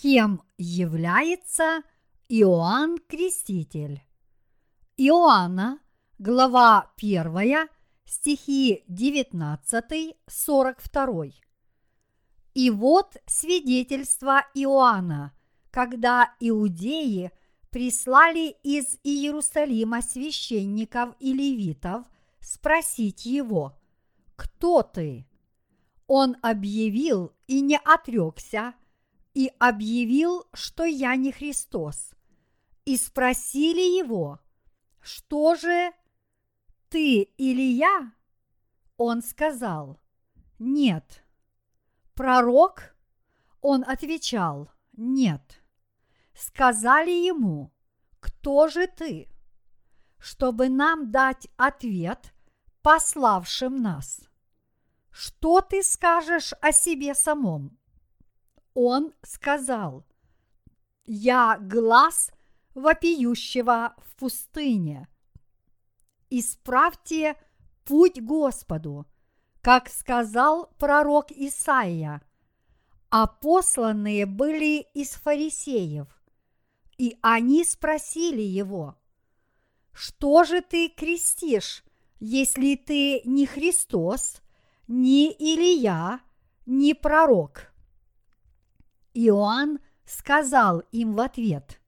кем является Иоанн Креститель. Иоанна, глава 1, стихи 19-42. И вот свидетельство Иоанна, когда иудеи прислали из Иерусалима священников и левитов спросить его, кто ты? Он объявил и не отрекся, и объявил, что я не Христос. И спросили его, что же ты или я? Он сказал, нет. Пророк? Он отвечал, нет. Сказали ему, кто же ты? Чтобы нам дать ответ пославшим нас. Что ты скажешь о себе самом? Он сказал, я глаз вопиющего в пустыне. Исправьте путь Господу, как сказал пророк Исаия, а посланные были из фарисеев, и они спросили его, что же ты крестишь, если ты не Христос, не Илия, не пророк? Иоанн сказал им в ответ,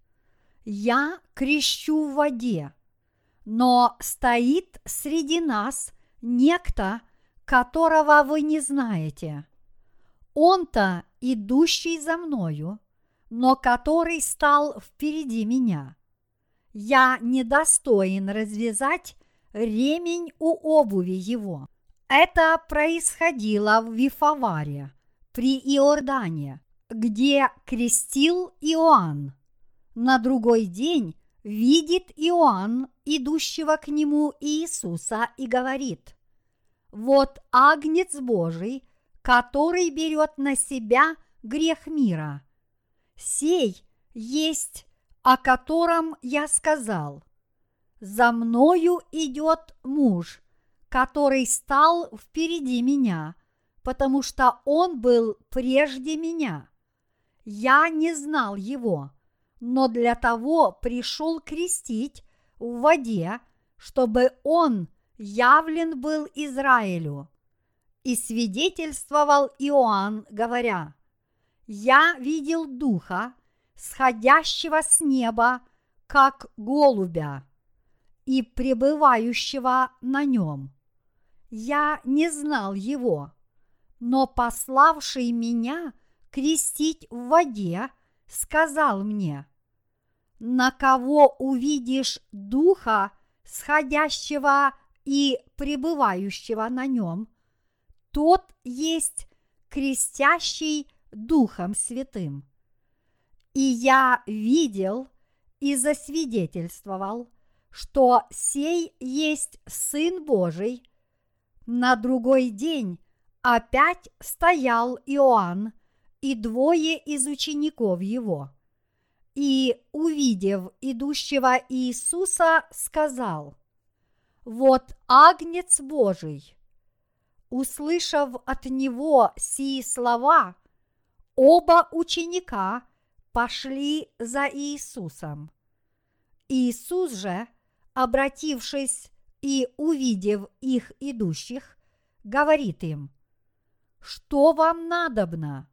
«Я крещу в воде, но стоит среди нас некто, которого вы не знаете. Он-то идущий за мною, но который стал впереди меня. Я недостоин развязать ремень у обуви его. Это происходило в Вифаваре, при Иордане, где крестил Иоанн. На другой день видит Иоанн, идущего к нему Иисуса, и говорит, «Вот агнец Божий, который берет на себя грех мира. Сей есть, о котором я сказал. За мною идет муж, который стал впереди меня, потому что он был прежде меня. Я не знал его, но для того пришел крестить в воде, чтобы он явлен был Израилю. И свидетельствовал Иоанн, говоря, «Я видел Духа, сходящего с неба, как голубя, и пребывающего на нем. Я не знал его, но пославший меня – крестить в воде, сказал мне, на кого увидишь духа, сходящего и пребывающего на нем, тот есть крестящий Духом Святым. И я видел и засвидетельствовал, что сей есть Сын Божий. На другой день опять стоял Иоанн и двое из учеников его. И, увидев идущего Иисуса, сказал, «Вот агнец Божий». Услышав от него сии слова, оба ученика пошли за Иисусом. Иисус же, обратившись и увидев их идущих, говорит им, «Что вам надобно?»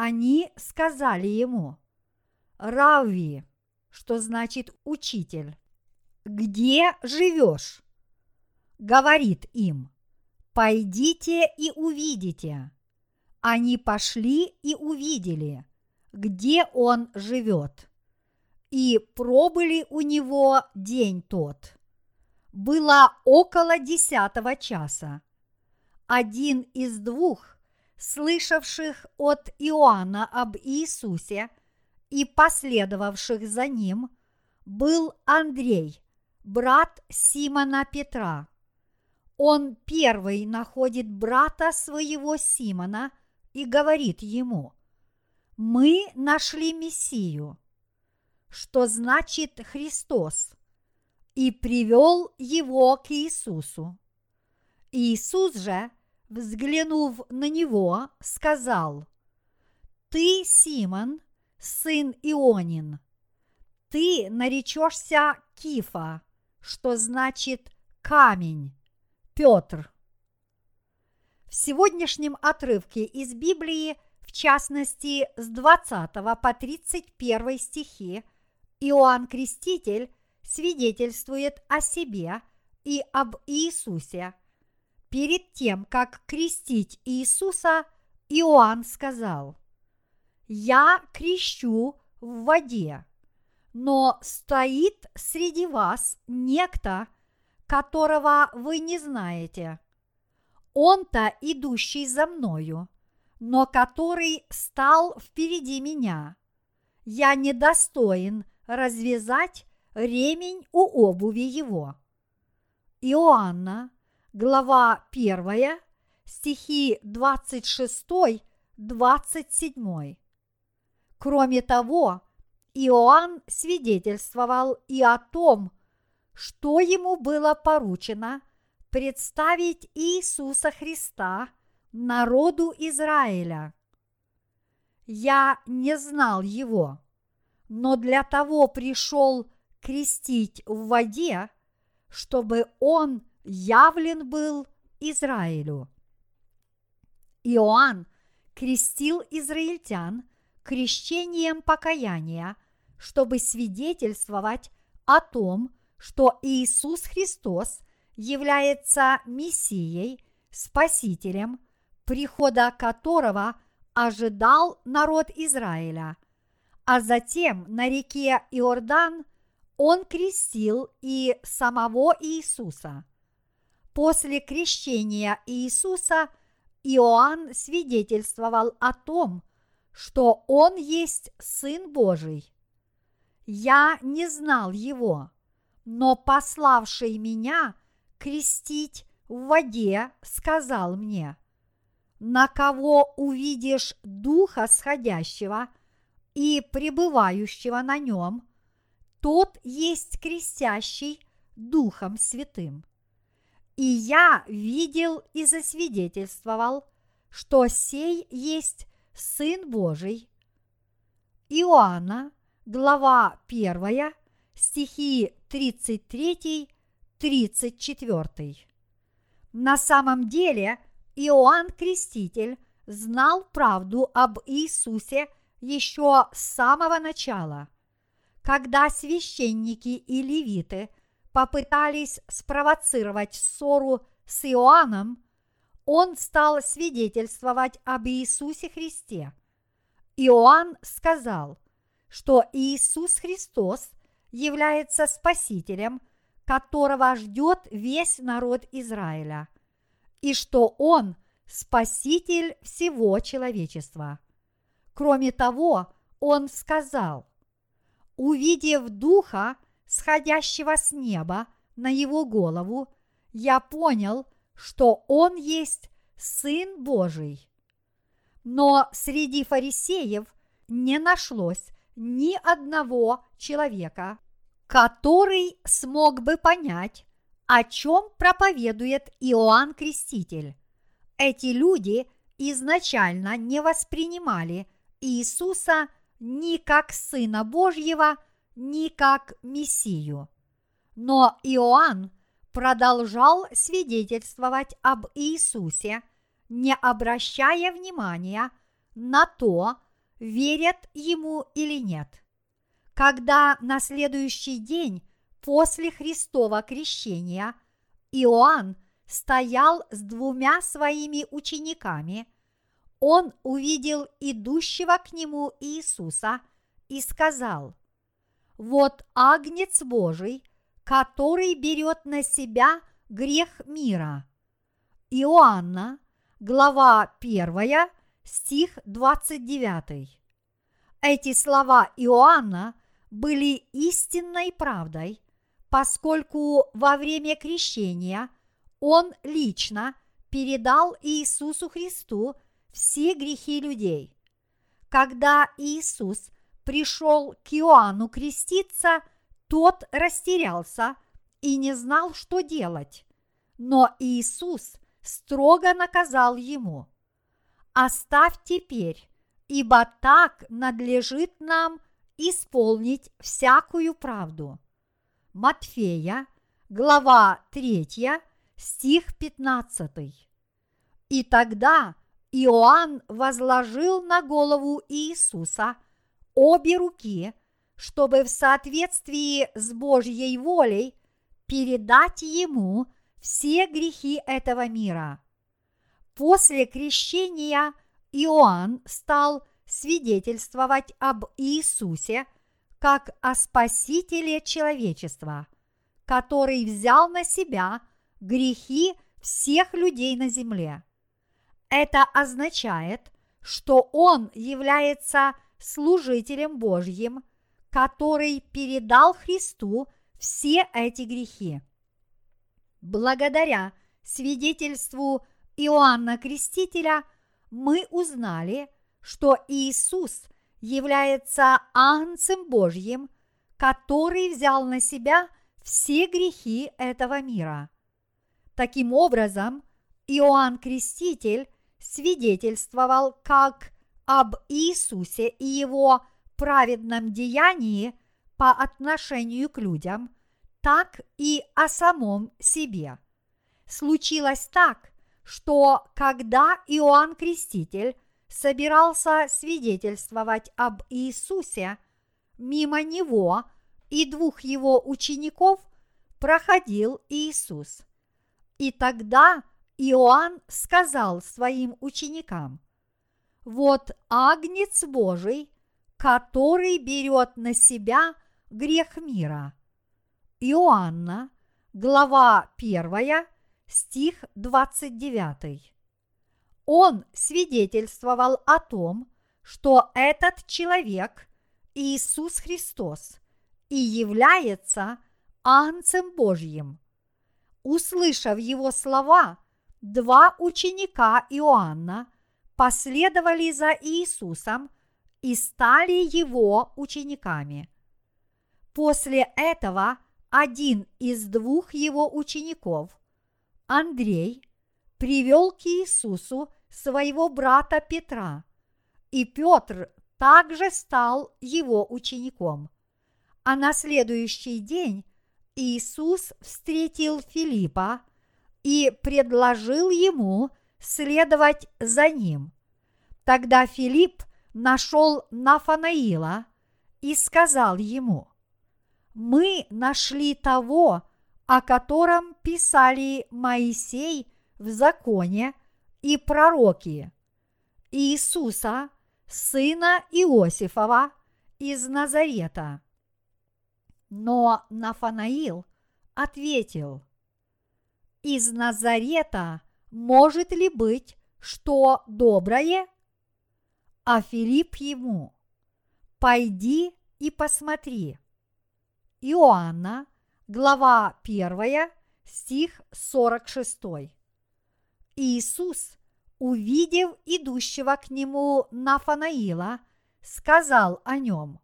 Они сказали ему, Рави, что значит учитель, где живешь? Говорит им, пойдите и увидите. Они пошли и увидели, где он живет. И пробыли у него день тот. Было около десятого часа. Один из двух – слышавших от Иоанна об Иисусе и последовавших за ним, был Андрей, брат Симона Петра. Он первый находит брата своего Симона и говорит ему, «Мы нашли Мессию», что значит Христос, и привел его к Иисусу. Иисус же – взглянув на него, сказал, «Ты, Симон, сын Ионин. Ты наречешься Кифа, что значит камень, Петр. В сегодняшнем отрывке из Библии, в частности с 20 по 31 стихи, Иоанн Креститель свидетельствует о себе и об Иисусе. Перед тем, как крестить Иисуса, Иоанн сказал, «Я крещу в воде, но стоит среди вас некто, которого вы не знаете. Он-то идущий за мною, но который стал впереди меня. Я недостоин развязать ремень у обуви его. Иоанна, глава 1, стихи 26-27. Кроме того, Иоанн свидетельствовал и о том, что ему было поручено представить Иисуса Христа народу Израиля. Я не знал его, но для того пришел крестить в воде, чтобы он явлен был Израилю. Иоанн крестил израильтян крещением покаяния, чтобы свидетельствовать о том, что Иисус Христос является Мессией, Спасителем, прихода которого ожидал народ Израиля, а затем на реке Иордан он крестил и самого Иисуса. После крещения Иисуса Иоанн свидетельствовал о том, что он есть Сын Божий. Я не знал его, но пославший меня крестить в воде сказал мне, на кого увидишь Духа сходящего и пребывающего на нем, тот есть крестящий Духом Святым. И я видел и засвидетельствовал, что сей есть Сын Божий. Иоанна, глава 1, стихи 33-34. На самом деле Иоанн Креститель знал правду об Иисусе еще с самого начала. Когда священники и левиты попытались спровоцировать ссору с Иоанном, он стал свидетельствовать об Иисусе Христе. Иоанн сказал, что Иисус Христос является Спасителем, которого ждет весь народ Израиля, и что Он – Спаситель всего человечества. Кроме того, Он сказал, увидев Духа, сходящего с неба на его голову, я понял, что Он есть Сын Божий. Но среди фарисеев не нашлось ни одного человека, который смог бы понять, о чем проповедует Иоанн Креститель. Эти люди изначально не воспринимали Иисуса ни как Сына Божьего, ни как Мессию. Но Иоанн продолжал свидетельствовать об Иисусе, не обращая внимания на то, верят ему или нет. Когда на следующий день после Христова крещения Иоанн стоял с двумя своими учениками, он увидел идущего к нему Иисуса и сказал, «Вот Агнец Божий, который берет на себя грех мира». Иоанна, глава 1, стих 29. Эти слова Иоанна были истинной правдой, поскольку во время крещения он лично передал Иисусу Христу все грехи людей. Когда Иисус пришел к Иоанну креститься, тот растерялся и не знал, что делать. Но Иисус строго наказал ему – Оставь теперь ибо так надлежит нам исполнить всякую правду. Матфея, глава 3, стих 15. И тогда Иоанн возложил на голову Иисуса обе руки, чтобы в соответствии с Божьей волей передать ему все грехи этого мира. После крещения Иоанн стал свидетельствовать об Иисусе как о Спасителе человечества, который взял на себя грехи всех людей на земле. Это означает, что Он является служителем Божьим, который передал Христу все эти грехи. Благодаря свидетельству Иоанна Крестителя мы узнали, что Иисус является Агнцем Божьим, который взял на себя все грехи этого мира. Таким образом, Иоанн Креститель свидетельствовал как об Иисусе и его праведном деянии по отношению к людям, так и о самом себе. Случилось так, что когда Иоанн Креститель собирался свидетельствовать об Иисусе, мимо него и двух его учеников проходил Иисус. И тогда Иоанн сказал своим ученикам, «Вот Агнец Божий, который берет на себя грех мира». Иоанна, глава 1, стих 29. Он свидетельствовал о том, что этот человек, Иисус Христос, и является Анцем Божьим. Услышав его слова, два ученика Иоанна последовали за Иисусом и стали его учениками. После этого один из двух его учеников, Андрей, привел к Иисусу своего брата Петра, и Петр также стал его учеником. А на следующий день Иисус встретил Филиппа и предложил ему следовать за ним. Тогда Филипп нашел Нафанаила и сказал ему, «Мы нашли того, о котором писали Моисей в законе и пророки, Иисуса, сына Иосифова из Назарета». Но Нафанаил ответил, «Из Назарета может ли быть что доброе?» А Филипп ему, «Пойди и посмотри». Иоанна, глава 1, стих 46. Иисус, увидев идущего к нему Нафанаила, сказал о нем,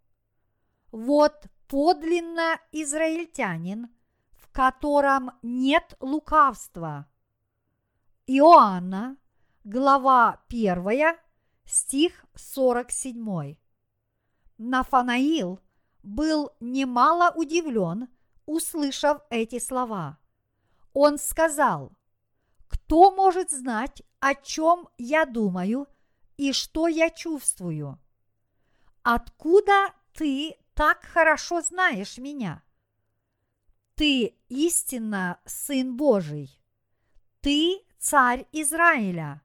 «Вот подлинно израильтянин, в котором нет лукавства». Иоанна, глава 1, стих 47. Нафанаил был немало удивлен, услышав эти слова. Он сказал, «Кто может знать, о чем я думаю и что я чувствую? Откуда ты так хорошо знаешь меня? Ты истинно Сын Божий. Ты царь Израиля.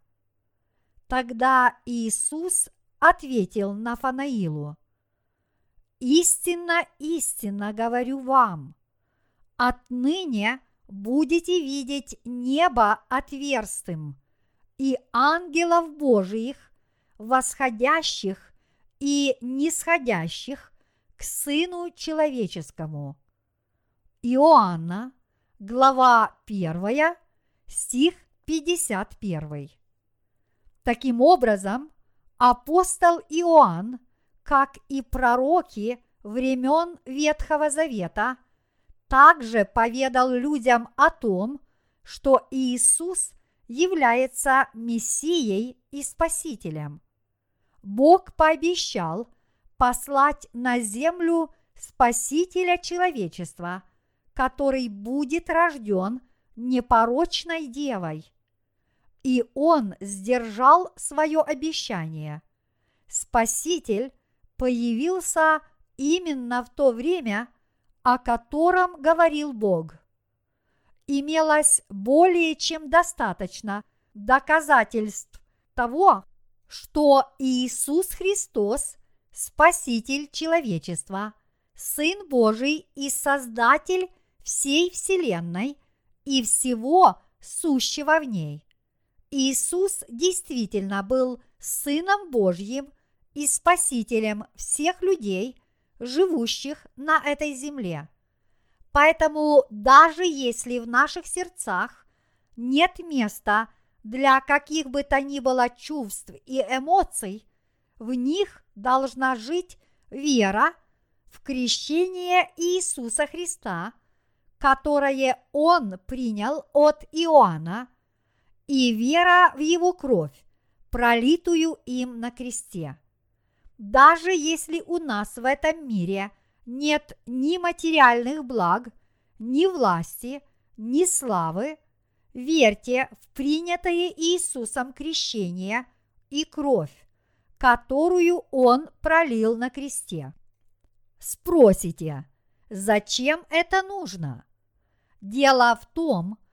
Тогда Иисус ответил Нафанаилу, «Истинно, истинно говорю вам, отныне будете видеть небо отверстым и ангелов Божиих, восходящих и нисходящих к Сыну Человеческому. Иоанна, глава 1, стих 51. Таким образом, апостол Иоанн, как и пророки времен Ветхого Завета, также поведал людям о том, что Иисус является Мессией и Спасителем. Бог пообещал послать на землю Спасителя человечества, который будет рожден непорочной девой. И он сдержал свое обещание. Спаситель появился именно в то время, о котором говорил Бог. Имелось более чем достаточно доказательств того, что Иисус Христос – Спаситель человечества, Сын Божий и Создатель всей Вселенной и всего сущего в ней. Иисус действительно был Сыном Божьим и Спасителем всех людей, живущих на этой земле. Поэтому даже если в наших сердцах нет места для каких бы то ни было чувств и эмоций, в них должна жить вера в крещение Иисуса Христа, которое Он принял от Иоанна, и вера в Его кровь, пролитую им на кресте. Даже если у нас в этом мире нет ни материальных благ, ни власти, ни славы, верьте в принятое Иисусом крещение и кровь, которую Он пролил на кресте. Спросите, зачем это нужно? Дело в том, что,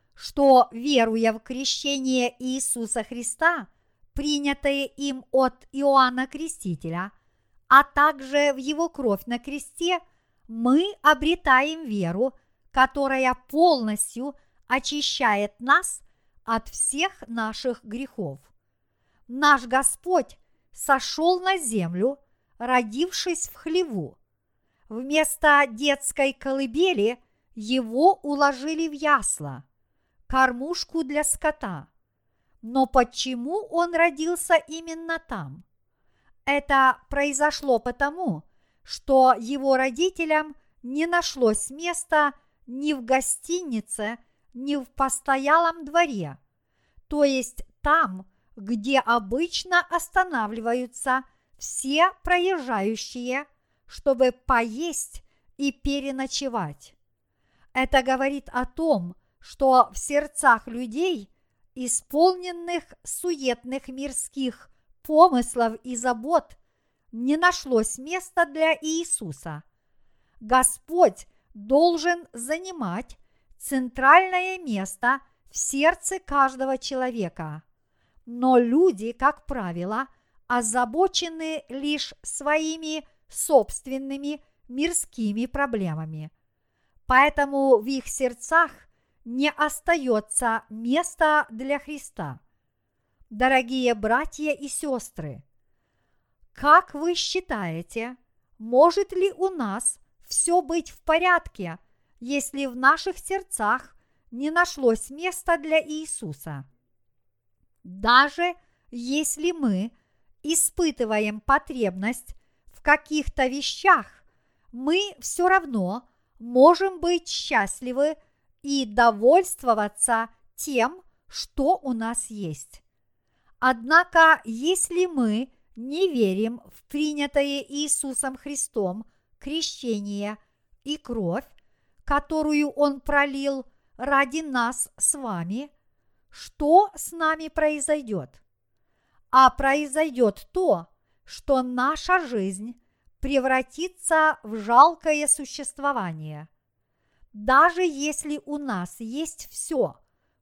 веруя в крещение Иисуса Христа, принятое им от Иоанна Крестителя, а также в его кровь на кресте, мы обретаем веру, которая полностью очищает нас от всех наших грехов. Наш Господь сошел на землю, родившись в хлеву. Вместо детской колыбели его уложили в ясла, кормушку для скота. Но почему он родился именно там? Это произошло потому, что его родителям не нашлось места ни в гостинице, ни в постоялом дворе, то есть там, где обычно останавливаются все проезжающие, чтобы поесть и переночевать. Это говорит о том, что в сердцах людей, исполненных суетных мирских помыслов и забот, не нашлось места для Иисуса. Господь должен занимать центральное место в сердце каждого человека. Но люди, как правило, озабочены лишь своими собственными мирскими проблемами. Поэтому в их сердцах не остается места для Христа. Дорогие братья и сестры, как вы считаете, может ли у нас все быть в порядке, если в наших сердцах не нашлось места для Иисуса. Даже если мы испытываем потребность в каких-то вещах, мы все равно можем быть счастливы и довольствоваться тем, что у нас есть. Однако, если мы не верим в принятое Иисусом Христом крещение и кровь, которую Он пролил ради нас с вами, что с нами произойдет? А произойдет то, что наша жизнь превратится в жалкое существование. Даже если у нас есть все,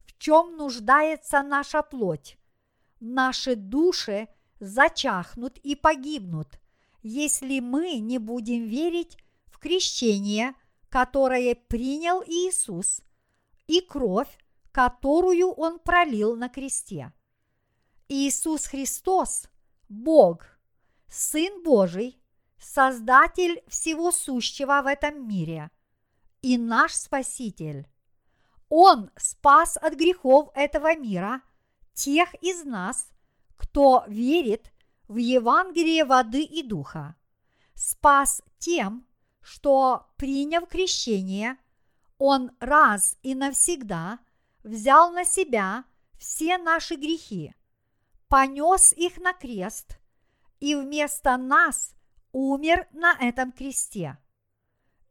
в чем нуждается наша плоть, наши души зачахнут и погибнут, если мы не будем верить в крещение – которое принял Иисус, и кровь, которую Он пролил на кресте. Иисус Христос – Бог, Сын Божий, Создатель всего сущего в этом мире и наш Спаситель. Он спас от грехов этого мира тех из нас, кто верит в Евангелие воды и духа. Спас тем, что, приняв крещение, Он раз и навсегда взял на себя все наши грехи, понес их на крест и вместо нас умер на этом кресте.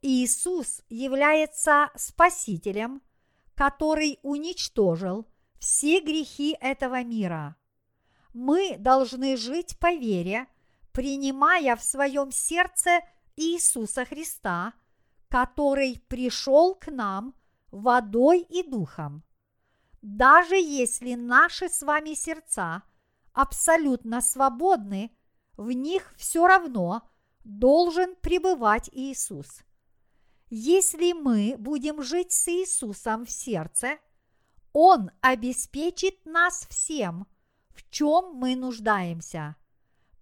Иисус является Спасителем, который уничтожил все грехи этого мира. Мы должны жить по вере, принимая в своем сердце Иисуса Христа, который пришел к нам водой и духом. Даже если наши с вами сердца абсолютно свободны, в них все равно должен пребывать Иисус. Если мы будем жить с Иисусом в сердце, Он обеспечит нас всем, в чем мы нуждаемся.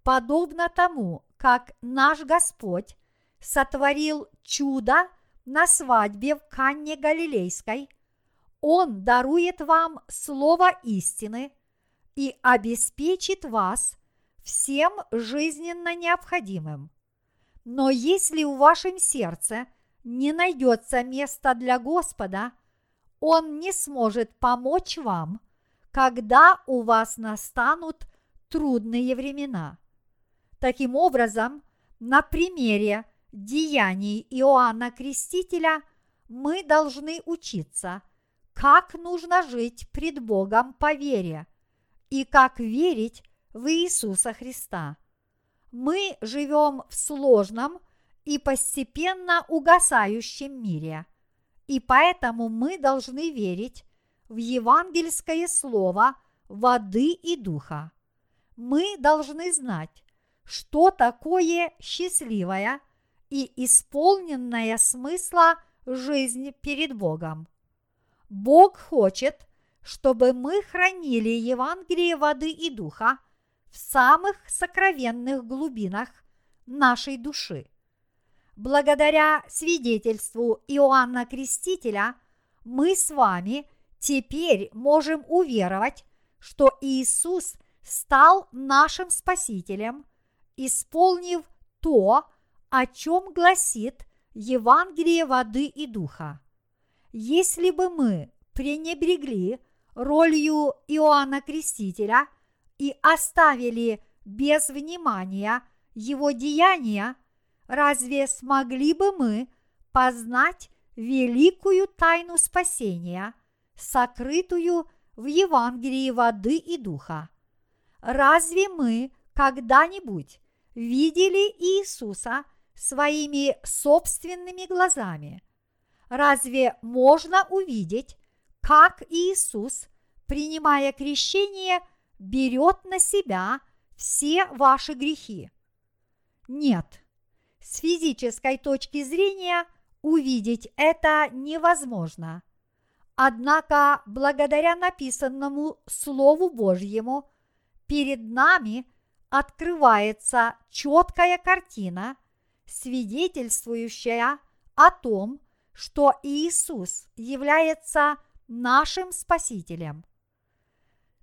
Подобно тому, как наш Господь сотворил чудо на свадьбе в Канне Галилейской, Он дарует вам слово истины и обеспечит вас всем жизненно необходимым. Но если в вашем сердце не найдется места для Господа, Он не сможет помочь вам, когда у вас настанут трудные времена. Таким образом, на примере деяний Иоанна Крестителя мы должны учиться, как нужно жить пред Богом по вере и как верить в Иисуса Христа. Мы живем в сложном и постепенно угасающем мире, и поэтому мы должны верить в евангельское слово воды и духа. Мы должны знать, что такое счастливая и исполненная смысла жизнь перед Богом. Бог хочет, чтобы мы хранили Евангелие воды и духа – в самых сокровенных глубинах нашей души. Благодаря свидетельству Иоанна Крестителя мы с вами теперь можем уверовать, что Иисус стал нашим Спасителем, исполнив то, о чем гласит Евангелие воды и духа. Если бы мы пренебрегли ролью Иоанна Крестителя – и оставили без внимания его деяния, разве смогли бы мы познать великую тайну спасения, сокрытую в Евангелии воды и духа? Разве мы когда-нибудь видели Иисуса своими собственными глазами? Разве можно увидеть, как Иисус, принимая крещение, берет на себя все ваши грехи. Нет, с физической точки зрения увидеть это невозможно. Однако, благодаря написанному Слову Божьему, перед нами открывается четкая картина, свидетельствующая о том, что Иисус является нашим Спасителем –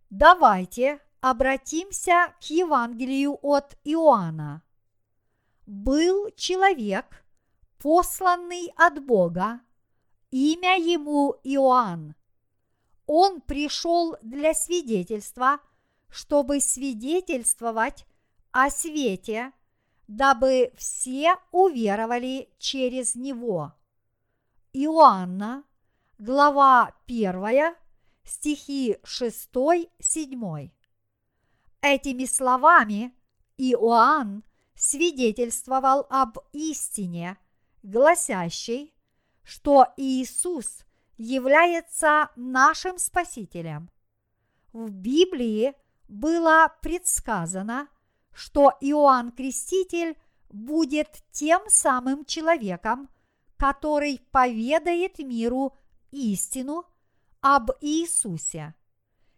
Давайте обратимся к Евангелию от Иоанна. Был человек, посланный от Бога, имя ему Иоанн. Он пришел для свидетельства, чтобы свидетельствовать о свете, дабы все уверовали через него. Иоанна, глава 1, стихи 6-7. Этими словами Иоанн свидетельствовал об истине, гласящей, что Иисус является нашим Спасителем. В Библии было предсказано, что Иоанн Креститель будет тем самым человеком, который поведает миру истину – об Иисусе.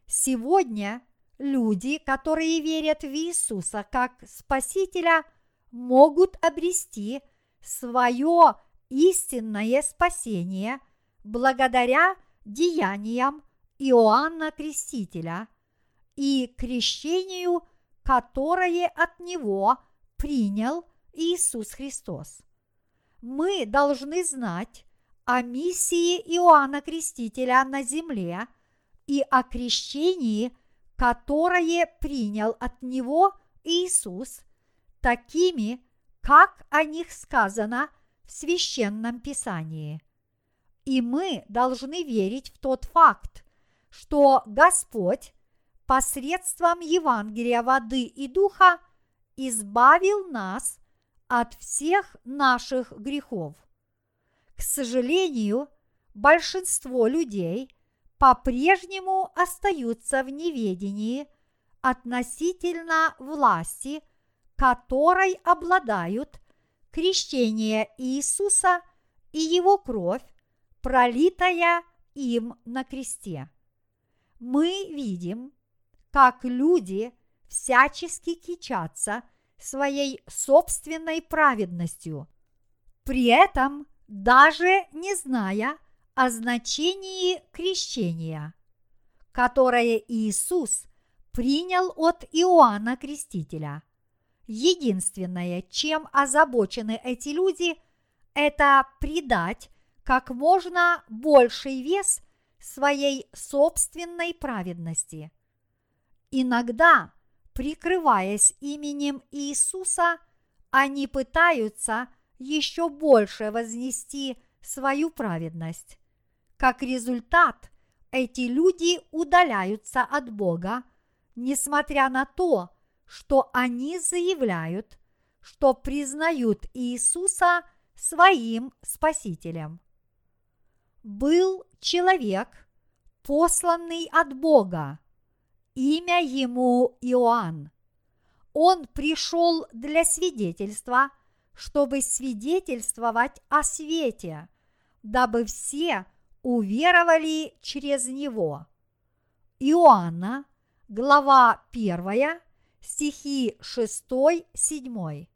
Сегодня люди, которые верят в Иисуса как Спасителя, могут обрести свое истинное спасение благодаря деяниям Иоанна Крестителя и крещению, которое от него принял Иисус Христос. Мы должны знать, о миссии Иоанна Крестителя на земле и о крещении, которое принял от него Иисус такими, как о них сказано в священном писании. И мы должны верить в тот факт, что Господь посредством Евангелия воды и духа избавил нас от всех наших грехов. К сожалению, большинство людей по-прежнему остаются в неведении относительно власти, которой обладают крещение Иисуса и Его кровь, пролитая им на кресте. Мы видим, как люди всячески кичатся своей собственной праведностью, при этом даже не зная о значении крещения, которое Иисус принял от Иоанна Крестителя. Единственное, чем озабочены эти люди, это придать как можно больший вес своей собственной праведности. Иногда, прикрываясь именем Иисуса, они пытаются еще больше вознести свою праведность. Как результат, эти люди удаляются от Бога, несмотря на то, что они заявляют, что признают Иисуса своим Спасителем. Был человек, посланный от Бога, имя ему Иоанн. Он пришел для свидетельства, чтобы свидетельствовать о свете, дабы все уверовали через него. Иоанна, глава 1, стихи 6-7.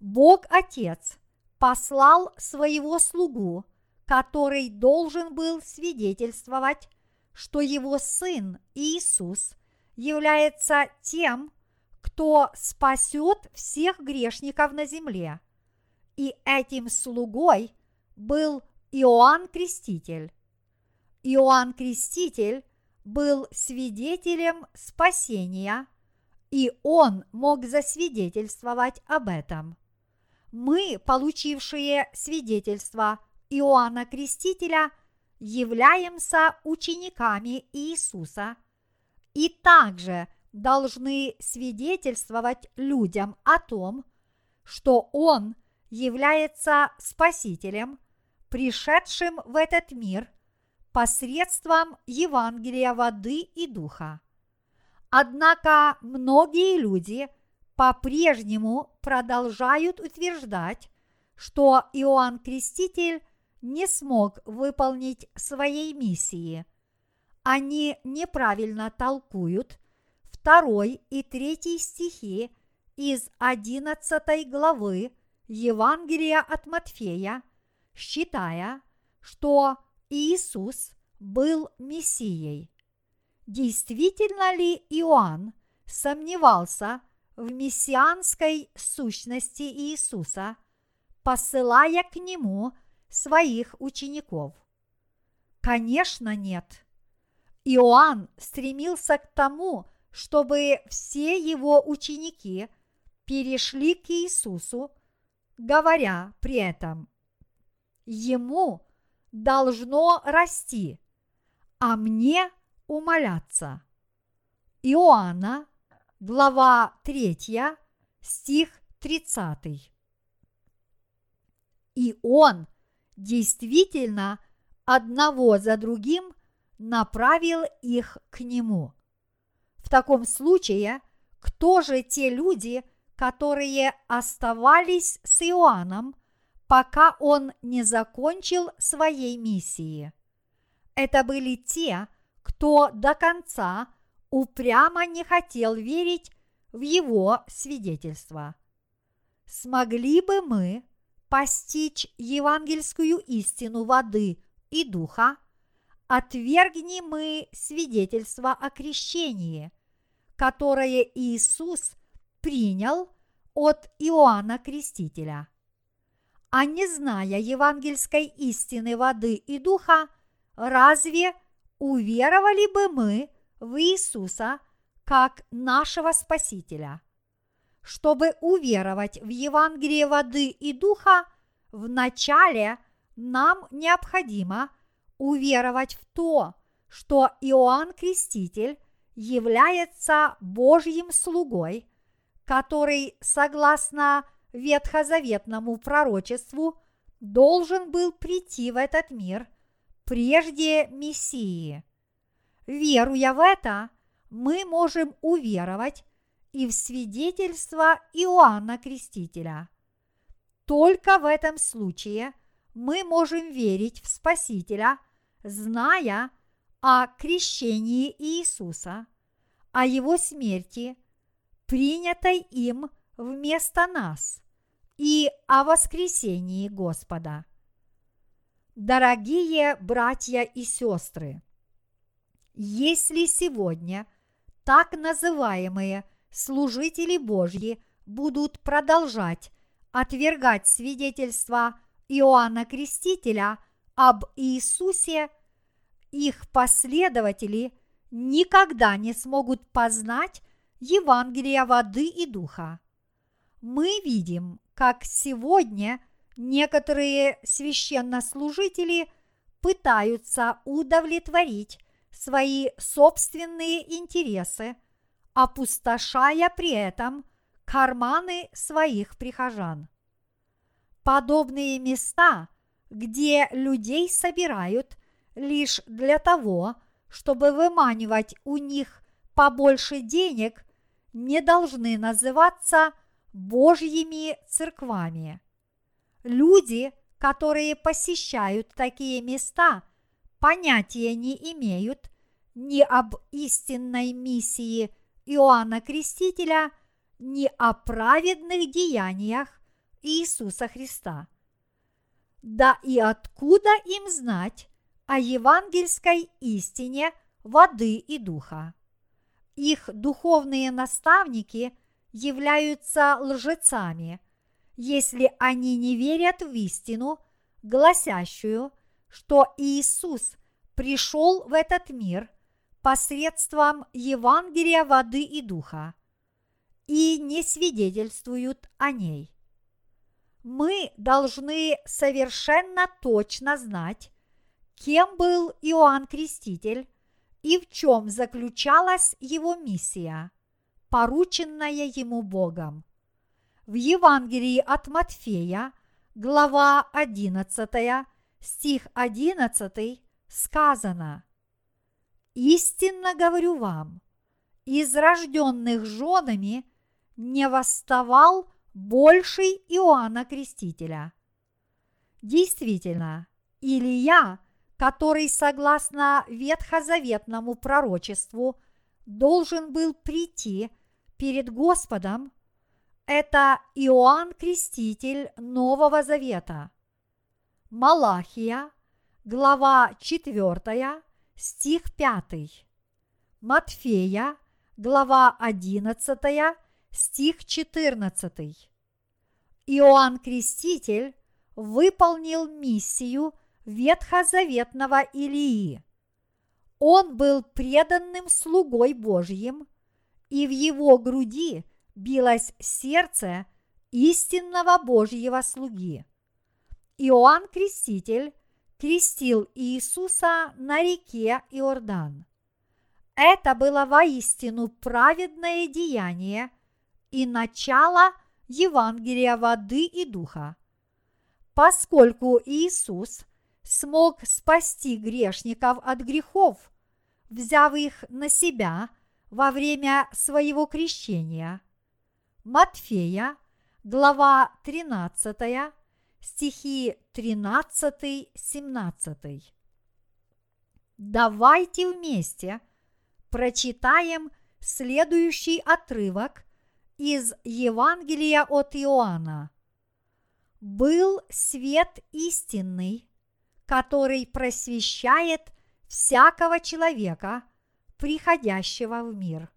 Бог Отец послал своего слугу, который должен был свидетельствовать, что его Сын Иисус является тем, кто спасет всех грешников на земле. И этим слугой был Иоанн Креститель. Иоанн Креститель был свидетелем спасения, и он мог засвидетельствовать об этом. Мы, получившие свидетельство Иоанна Крестителя, являемся учениками Иисуса и также должны свидетельствовать людям о том, что Он является Спасителем – пришедшим в этот мир посредством Евангелия воды и духа. Однако многие люди по-прежнему продолжают утверждать, что Иоанн Креститель не смог выполнить своей миссии. Они неправильно толкуют второй и третий стихи из 11 главы Евангелия от Матфея – считая, что Иисус был Мессией. Действительно ли Иоанн сомневался в мессианской сущности Иисуса, посылая к нему своих учеников? Конечно, нет. Иоанн стремился к тому, чтобы все его ученики перешли к Иисусу, говоря при этом ему должно расти, а мне умоляться. Иоанна, глава 3, стих 30. И он действительно одного за другим направил их к нему. В таком случае, кто же те люди, которые оставались с Иоанном пока он не закончил своей миссии. Это были те, кто до конца упрямо не хотел верить в его свидетельство. Смогли бы мы постичь евангельскую истину воды и духа, отвергни мы свидетельство о крещении, которое Иисус принял от Иоанна Крестителя – а не зная евангельской истины воды и духа, разве уверовали бы мы в Иисуса как нашего Спасителя? чтобы уверовать в Евангелие воды и духа, вначале нам необходимо уверовать в то, что Иоанн Креститель является Божьим слугой, который, согласно ветхозаветному пророчеству, должен был прийти в этот мир прежде Мессии. Веруя в это, мы можем уверовать и в свидетельство Иоанна Крестителя. Только в этом случае мы можем верить в Спасителя, зная о крещении Иисуса, о Его смерти, принятой им вместо нас, и о воскресении Господа. Дорогие братья и сестры, если сегодня так называемые служители Божьи будут продолжать отвергать свидетельство Иоанна Крестителя об Иисусе, их последователи никогда не смогут познать Евангелия воды и духа. Мы видим, как сегодня некоторые священнослужители пытаются удовлетворить свои собственные интересы, опустошая при этом карманы своих прихожан. Подобные места, где людей собирают лишь для того, чтобы выманивать у них побольше денег, не должны называться Божьими церквами. Люди, которые посещают такие места, понятия не имеют ни об истинной миссии Иоанна Крестителя, ни о праведных деяниях Иисуса Христа. Да и откуда им знать о евангельской истине воды и духа? Их духовные наставники являются лжецами, если они не верят в истину, гласящую, что Иисус пришел в этот мир посредством Евангелия воды и духа и не свидетельствуют о ней. Мы должны совершенно точно знать, кем был Иоанн Креститель и в чем заключалась его миссия, порученная ему Богом. В Евангелии от Матфея, глава 11, стих 11 сказано «Истинно говорю вам, из рожденных женами не восставал больший Иоанна Крестителя». Действительно, Илия – который, согласно ветхозаветному пророчеству, должен был прийти перед Господом, это Иоанн Креститель Нового Завета. Малахия, глава 4, стих 5. Матфея, глава 11, стих 14. Иоанн Креститель выполнил миссию ветхозаветного Илии. Он был преданным слугой Божьим, и в его груди билось сердце истинного Божьего слуги. Иоанн Креститель крестил Иисуса на реке Иордан. Это было воистину праведное деяние и начало Евангелия воды и духа. Поскольку Иисус смог спасти грешников от грехов, взяв их на себя во время своего крещения. Матфея, глава 13, стихи 13-17. Давайте вместе прочитаем следующий отрывок из Евангелия от Иоанна. Был свет истинный, который просвещает всякого человека, приходящего в мир.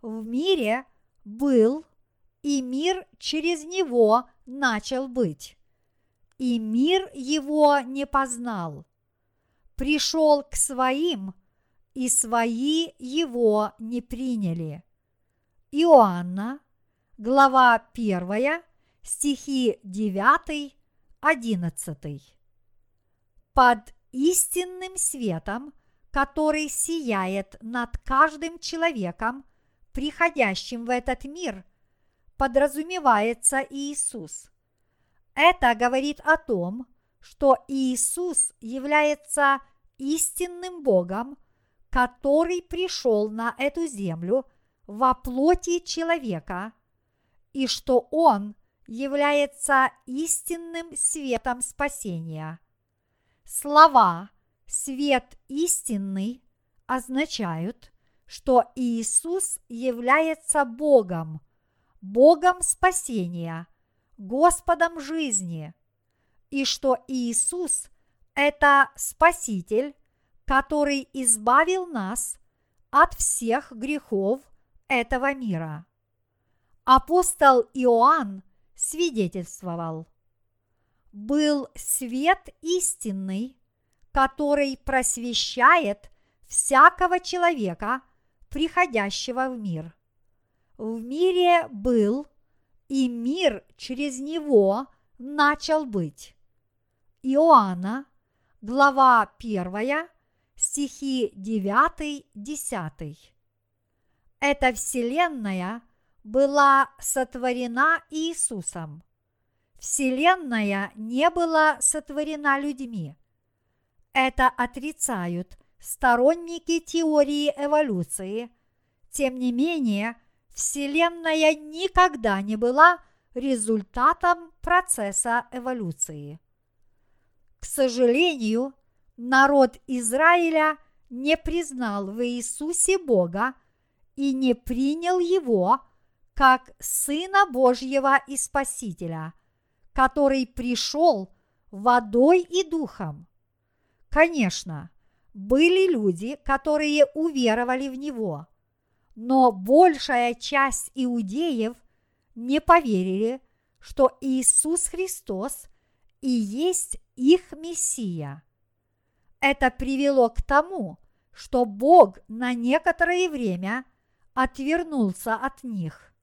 В мире был, и мир через него начал быть, и мир его не познал. Пришел к своим, и свои его не приняли. Иоанна, глава 1, стихи 9, 11. Под истинным светом, который сияет над каждым человеком, приходящим в этот мир, подразумевается Иисус. Это говорит о том, что Иисус является истинным Богом, который пришел на эту землю во плоти человека, и что Он является истинным светом спасения. Слова «свет истинный» означают, что Иисус является Богом, Богом спасения, Господом жизни, и что Иисус – это Спаситель, который избавил нас от всех грехов этого мира. Апостол Иоанн свидетельствовал – был свет истинный, который просвещает всякого человека, приходящего в мир. В мире был, и мир через него начал быть. Иоанна, глава 1, стихи 9-10. Эта вселенная была сотворена Иисусом. Вселенная не была сотворена людьми. Это отрицают сторонники теории эволюции. Тем не менее, Вселенная никогда не была результатом процесса эволюции. К сожалению, народ Израиля не признал в Иисусе Бога и не принял Его как Сына Божьего и Спасителя – который пришел водой и духом. Конечно, были люди, которые уверовали в него, но большая часть иудеев не поверили, что Иисус Христос и есть их Мессия. Это привело к тому, что Бог на некоторое время отвернулся от них.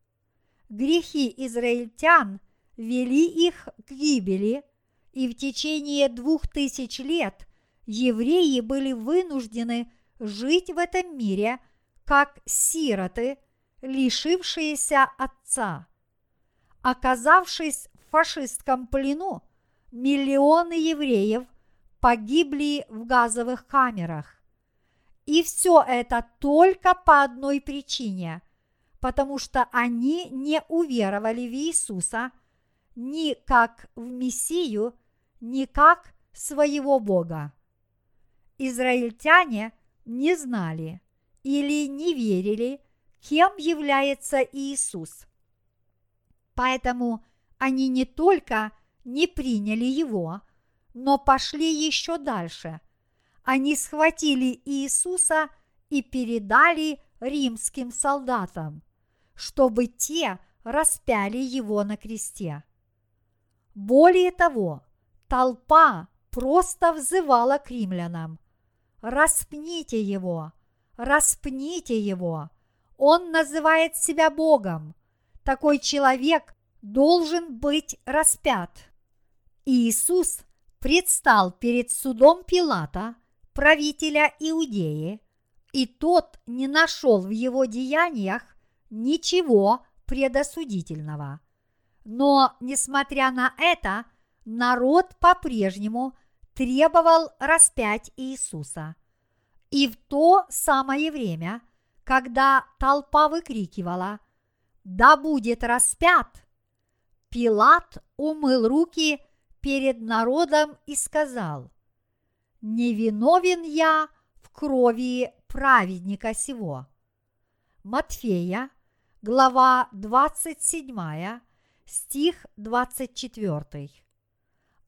Грехи израильтян – вели их к гибели, и в течение двух тысяч лет евреи были вынуждены жить в этом мире как сироты, лишившиеся отца. Оказавшись в фашистском плену, миллионы евреев погибли в газовых камерах. И все это только по одной причине, потому что они не уверовали в Иисуса – ни как в Мессию, ни как своего Бога. Израильтяне не знали или не верили, кем является Иисус. Поэтому они не только не приняли его, но пошли еще дальше. Они схватили Иисуса и передали римским солдатам, чтобы те распяли его на кресте. Более того, толпа просто взывала к римлянам. «Распните его! Распните его! Он называет себя Богом! Такой человек должен быть распят!» Иисус предстал перед судом Пилата, правителя Иудеи, и тот не нашел в его деяниях ничего предосудительного – но, несмотря на это, народ по-прежнему требовал распять Иисуса. И в то самое время, когда толпа выкрикивала «Да будет распят!», Пилат умыл руки перед народом и сказал «Невиновен я в крови праведника сего». Матфея, глава 27, стих 24.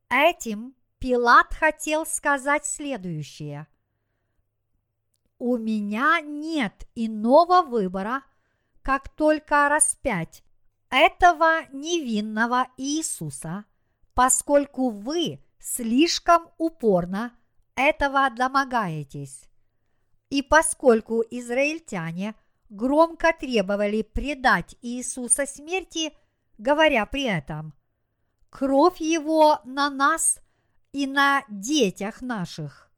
Этим Пилат хотел сказать следующее. У меня нет иного выбора, как только распять этого невинного Иисуса, поскольку вы слишком упорно этого домогаетесь. И поскольку израильтяне громко требовали предать Иисуса смерти, говоря при этом «Кровь Его на нас и на детях наших».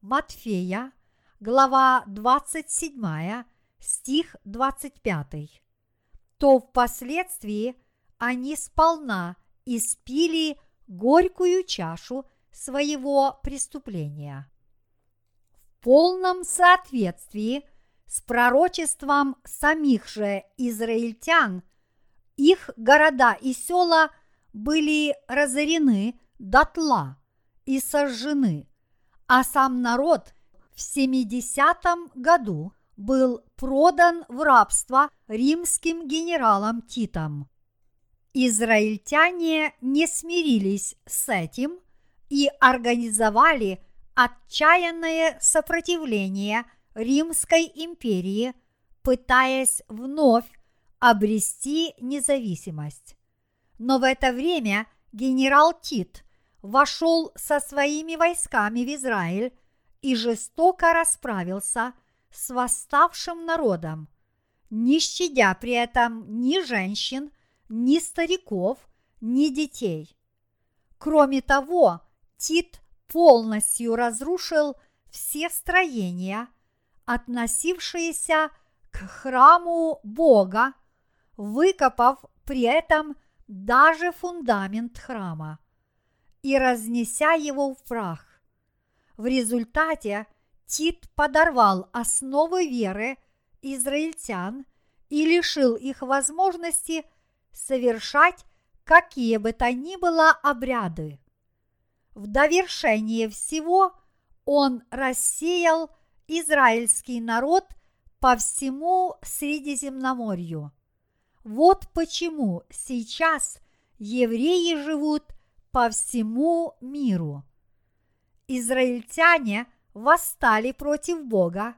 Матфея, глава 27, стих 25. То впоследствии они сполна испили горькую чашу своего преступления. В полном соответствии с пророчеством самих же израильтян их города и села были разорены дотла и сожжены, а сам народ в 70 году был продан в рабство римским генералом Титом. Израильтяне не смирились с этим и организовали отчаянное сопротивление Римской империи, пытаясь вновь обрести независимость. Но в это время генерал Тит вошел со своими войсками в Израиль и жестоко расправился с восставшим народом, не щадя при этом ни женщин, ни стариков, ни детей. Кроме того, Тит полностью разрушил все строения, относившиеся к храму Бога, выкопав при этом даже фундамент храма и разнеся его в прах. В результате Тит подорвал основы веры израильтян и лишил их возможности совершать какие бы то ни было обряды. В довершение всего он рассеял израильский народ по всему Средиземноморью. Вот почему сейчас евреи живут по всему миру. Израильтяне восстали против Бога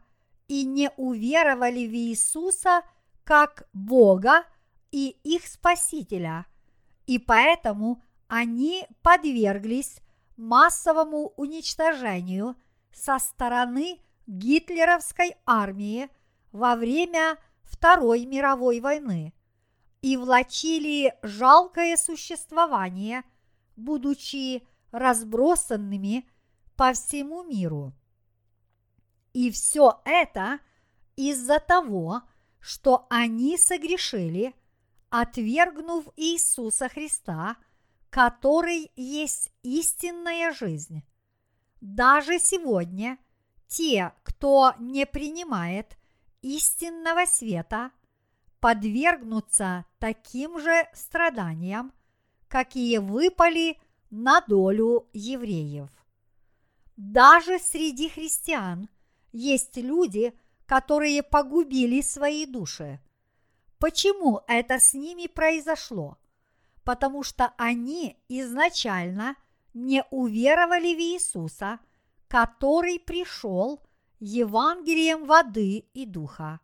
и не уверовали в Иисуса как Бога и их Спасителя, и поэтому они подверглись массовому уничтожению со стороны гитлеровской армии во время Второй мировой войны и влачили жалкое существование, будучи разбросанными по всему миру. И все это из-за того, что они согрешили, отвергнув Иисуса Христа – который есть истинная жизнь. Даже сегодня те, кто не принимает истинного света, подвергнутся таким же страданиям, какие выпали на долю евреев. Даже среди христиан есть люди, которые погубили свои души. Почему это с ними произошло? потому что они изначально не уверовали в Иисуса, который пришел Евангелием воды и духа.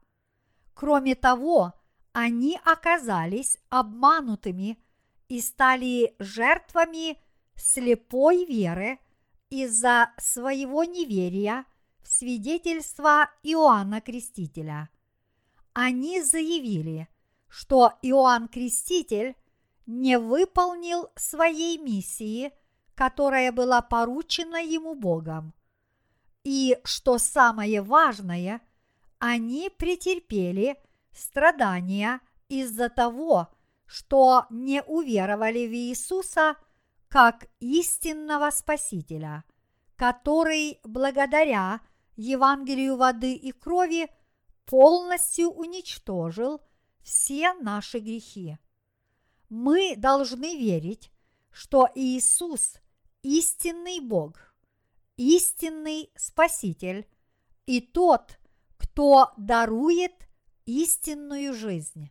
Кроме того, они оказались обманутыми и стали жертвами слепой веры из-за своего неверия в свидетельство Иоанна Крестителя. Они заявили, что Иоанн Креститель не выполнил своей миссии, которая была поручена ему Богом. И, что самое важное, они претерпели страдания из-за того, что не уверовали в Иисуса как истинного Спасителя, который благодаря Евангелию воды и крови полностью уничтожил все наши грехи мы должны верить, что Иисус – истинный Бог, истинный Спаситель и тот, кто дарует истинную жизнь.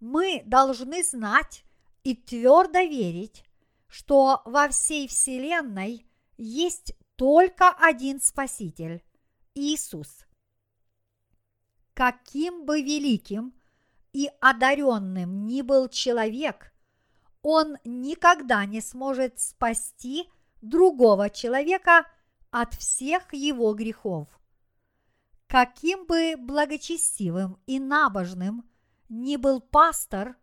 Мы должны знать и твердо верить, что во всей Вселенной есть только один Спаситель – Иисус. Каким бы великим и одаренным ни был человек, он никогда не сможет спасти другого человека от всех его грехов. каким бы благочестивым и набожным ни был пастор,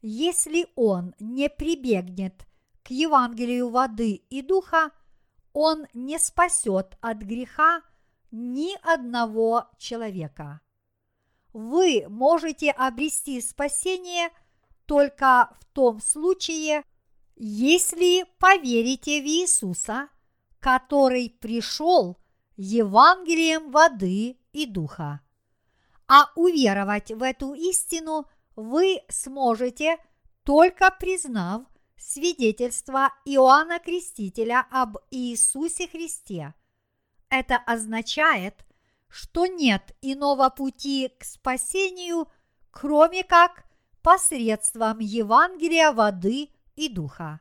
если он не прибегнет к Евангелию воды и духа, он не спасет от греха ни одного человека. Вы можете обрести спасение только в том случае, если поверите в Иисуса, который пришел Евангелием воды и духа. А уверовать в эту истину вы сможете только признав свидетельство Иоанна Крестителя об Иисусе Христе. Это означает, что нет иного пути к спасению, кроме как посредством Евангелия воды и духа.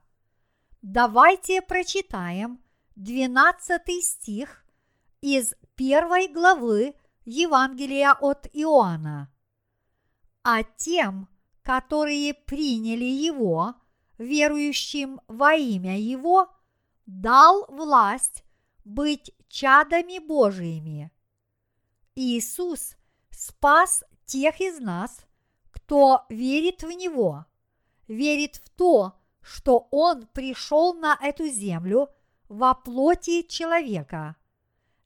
Давайте прочитаем 12 стих из первой главы Евангелия от Иоанна. А тем, которые приняли его, верующим во имя его, дал власть быть чадами Божиими. Иисус спас тех из нас, кто верит в Него, верит в то, что Он пришел на эту землю во плоти человека –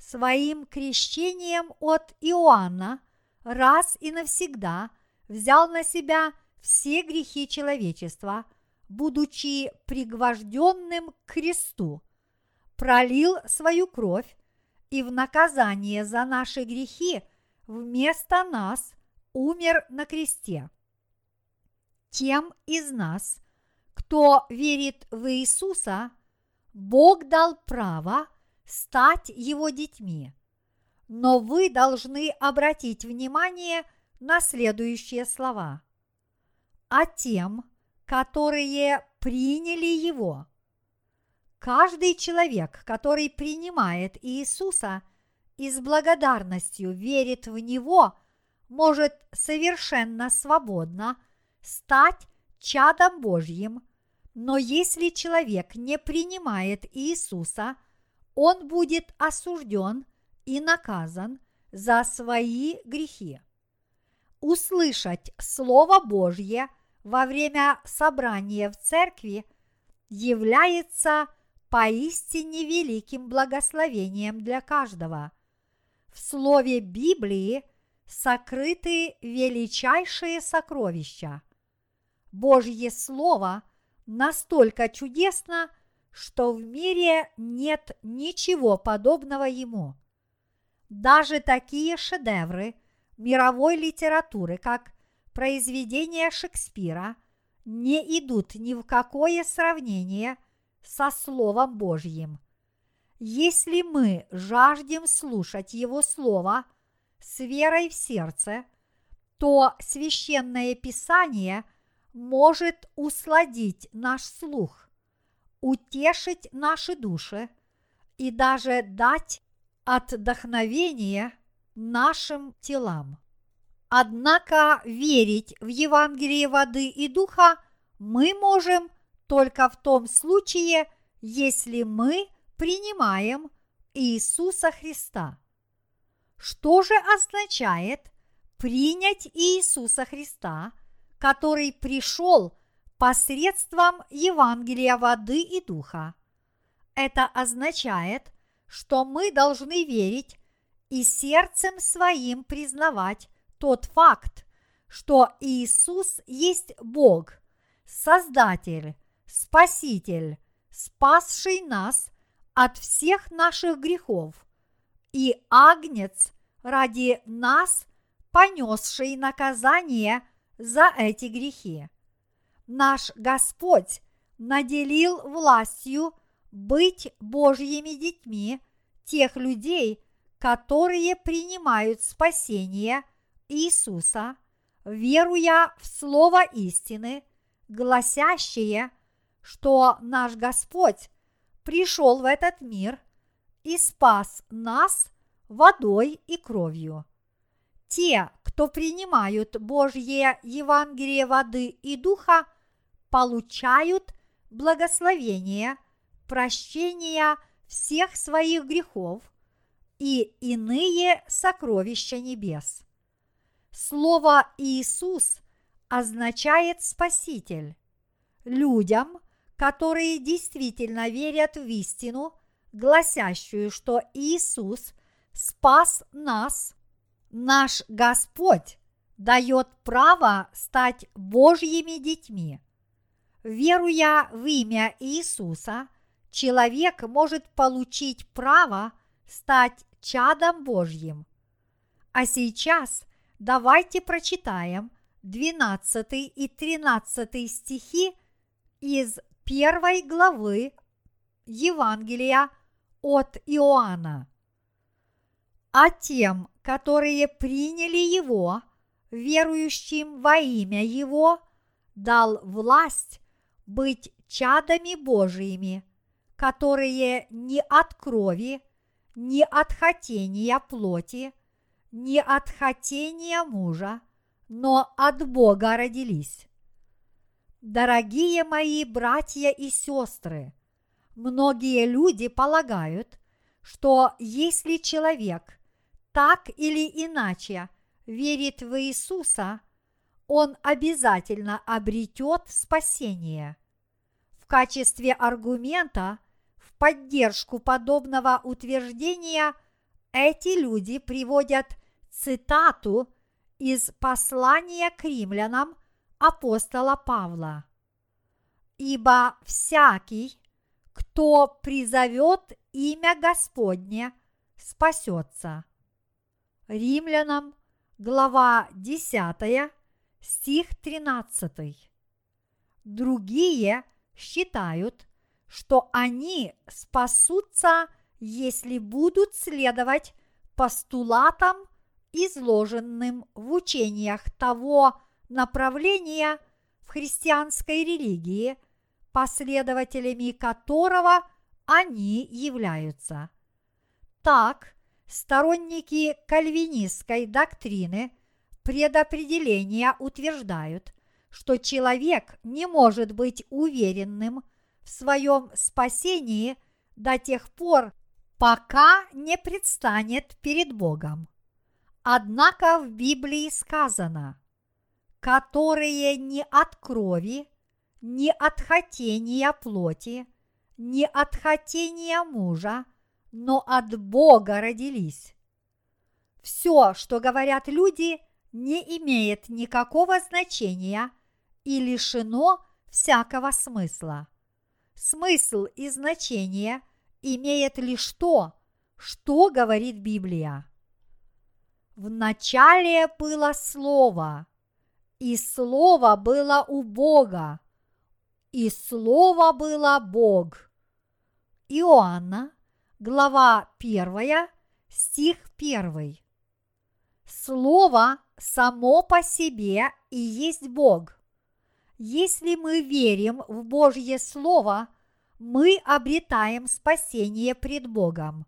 своим крещением от Иоанна раз и навсегда взял на себя все грехи человечества, будучи пригвожденным к кресту, пролил свою кровь и в наказание за наши грехи вместо нас умер на кресте. Тем из нас, кто верит в Иисуса, Бог дал право – стать его детьми. Но вы должны обратить внимание на следующие слова. А тем, которые приняли его. Каждый человек, который принимает Иисуса и с благодарностью верит в Него, может совершенно свободно стать чадом Божьим, но если человек не принимает Иисуса – он будет осужден и наказан за свои грехи. Услышать Слово Божье во время собрания в церкви является поистине великим благословением для каждого. В Слове Библии сокрыты величайшие сокровища. Божье Слово настолько чудесно – что в мире нет ничего подобного ему. Даже такие шедевры мировой литературы, как произведения Шекспира, не идут ни в какое сравнение со Словом Божьим. Если мы жаждем слушать Его Слово с верой в сердце, то священное Писание может усладить наш слух утешить наши души и даже дать отдохновение нашим телам. Однако верить в Евангелие воды и духа мы можем только в том случае, если мы принимаем Иисуса Христа. Что же означает принять Иисуса Христа, который пришел посредством Евангелия воды и духа. Это означает, что мы должны верить и сердцем своим признавать тот факт, что Иисус есть Бог, Создатель, Спаситель, спасший нас от всех наших грехов, и Агнец ради нас, понесший наказание за эти грехи наш Господь наделил властью быть Божьими детьми тех людей, которые принимают спасение Иисуса, веруя в Слово истины, гласящее, что наш Господь пришел в этот мир и спас нас водой и кровью. Те, кто принимают Божье Евангелие воды и духа, получают благословение прощения всех своих грехов и иные сокровища небес. Слово Иисус означает Спаситель. Людям, которые действительно верят в истину, гласящую, что Иисус спас нас, наш Господь дает право стать Божьими детьми. Веруя в имя Иисуса, человек может получить право стать чадом Божьим. А сейчас давайте прочитаем 12 и 13 стихи из первой главы Евангелия от Иоанна. А тем, которые приняли Его, верующим во имя Его, дал власть быть чадами Божиими, которые не от крови, не от хотения плоти, не от хотения мужа, но от Бога родились. Дорогие мои братья и сестры, многие люди полагают, что если человек так или иначе верит в Иисуса, он обязательно обретет спасение. В качестве аргумента в поддержку подобного утверждения эти люди приводят цитату из послания к римлянам апостола Павла. «Ибо всякий, кто призовет имя Господне, спасется». Римлянам, глава 10, стих 13. Другие считают, что они спасутся, если будут следовать постулатам, изложенным в учениях того направления в христианской религии, последователями которого они являются. Так, сторонники кальвинистской доктрины предопределения утверждают, что человек не может быть уверенным в своем спасении до тех пор, пока не предстанет перед Богом. Однако в Библии сказано, которые не от крови, не от хотения плоти, не от хотения мужа, но от Бога родились. Все, что говорят люди, не имеет никакого значения и лишено всякого смысла. Смысл и значение имеет лишь то, что говорит Библия. В начале было Слово, и Слово было у Бога, и Слово было Бог. Иоанна, глава 1, стих 1. Слово само по себе и есть Бог. Если мы верим в Божье Слово, мы обретаем спасение пред Богом.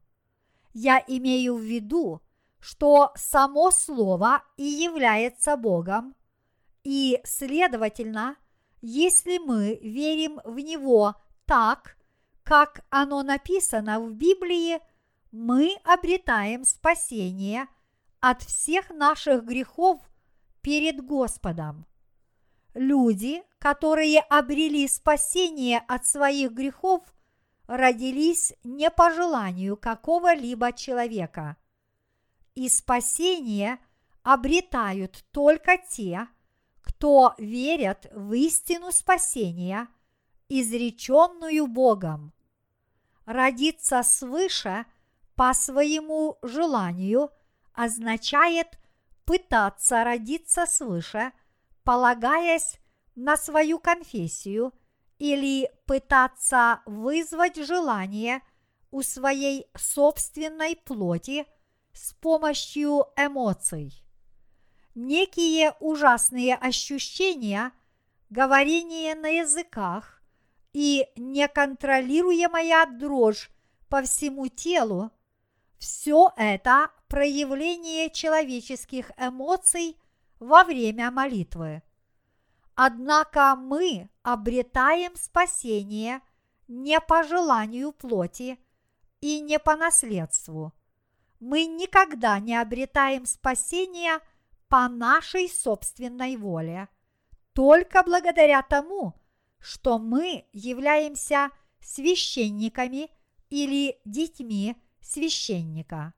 Я имею в виду, что само Слово и является Богом, и, следовательно, если мы верим в Него так, как оно написано в Библии, мы обретаем спасение от всех наших грехов перед Господом. Люди, которые обрели спасение от своих грехов, родились не по желанию какого-либо человека – и спасение обретают только те, кто верят в истину спасения, изреченную Богом. Родиться свыше по своему желанию означает пытаться родиться свыше, полагаясь на свою конфессию или пытаться вызвать желание у своей собственной плоти – с помощью эмоций. Некие ужасные ощущения, говорение на языках и неконтролируемая дрожь по всему телу – все это проявление человеческих эмоций во время молитвы. Однако мы обретаем спасение не по желанию плоти и не по наследству – мы никогда не обретаем спасения по нашей собственной воле, только благодаря тому, что мы являемся священниками или детьми священника.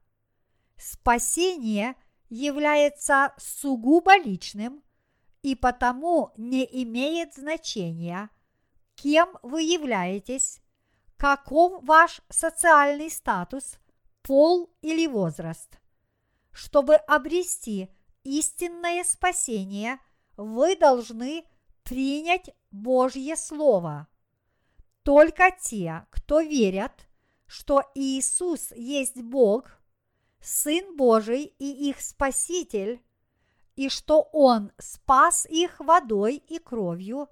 Спасение является сугубо личным и потому не имеет значения, кем вы являетесь, каков ваш социальный статус, пол или возраст. Чтобы обрести истинное спасение, вы должны принять Божье Слово. Только те, кто верят, что Иисус есть Бог, Сын Божий и их Спаситель, и что Он спас их водой и кровью,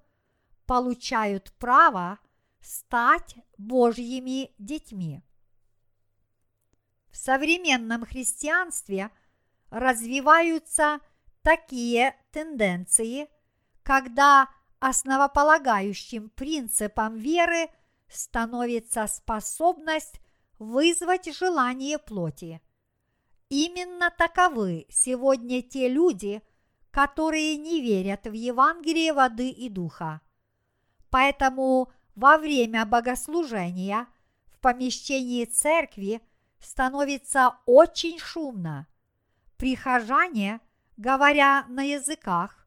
получают право стать Божьими детьми. В современном христианстве развиваются такие тенденции, когда основополагающим принципом веры становится способность вызвать желание плоти. Именно таковы сегодня те люди, которые не верят в Евангелие воды и духа. Поэтому во время богослужения в помещении церкви становится очень шумно. Прихожане, говоря на языках,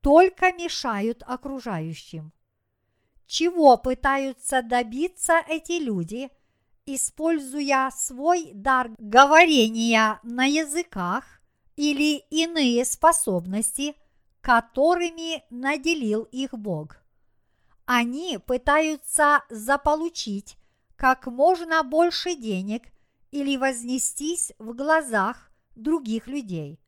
только мешают окружающим. Чего пытаются добиться эти люди, используя свой дар говорения на языках или иные способности, которыми наделил их Бог? Они пытаются заполучить как можно больше денег или вознестись в глазах других людей.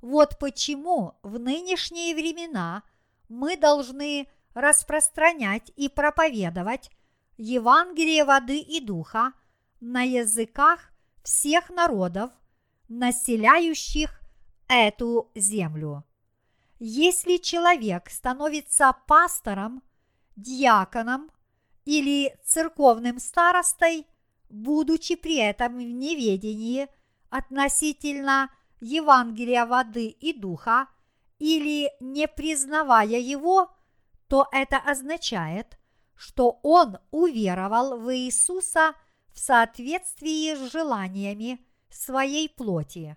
Вот почему в нынешние времена мы должны распространять и проповедовать Евангелие воды и духа на языках всех народов, населяющих эту землю. Если человек становится пастором, диаконом или церковным старостой, будучи при этом в неведении относительно Евангелия воды и духа или не признавая его, то это означает, что он уверовал в Иисуса в соответствии с желаниями своей плоти.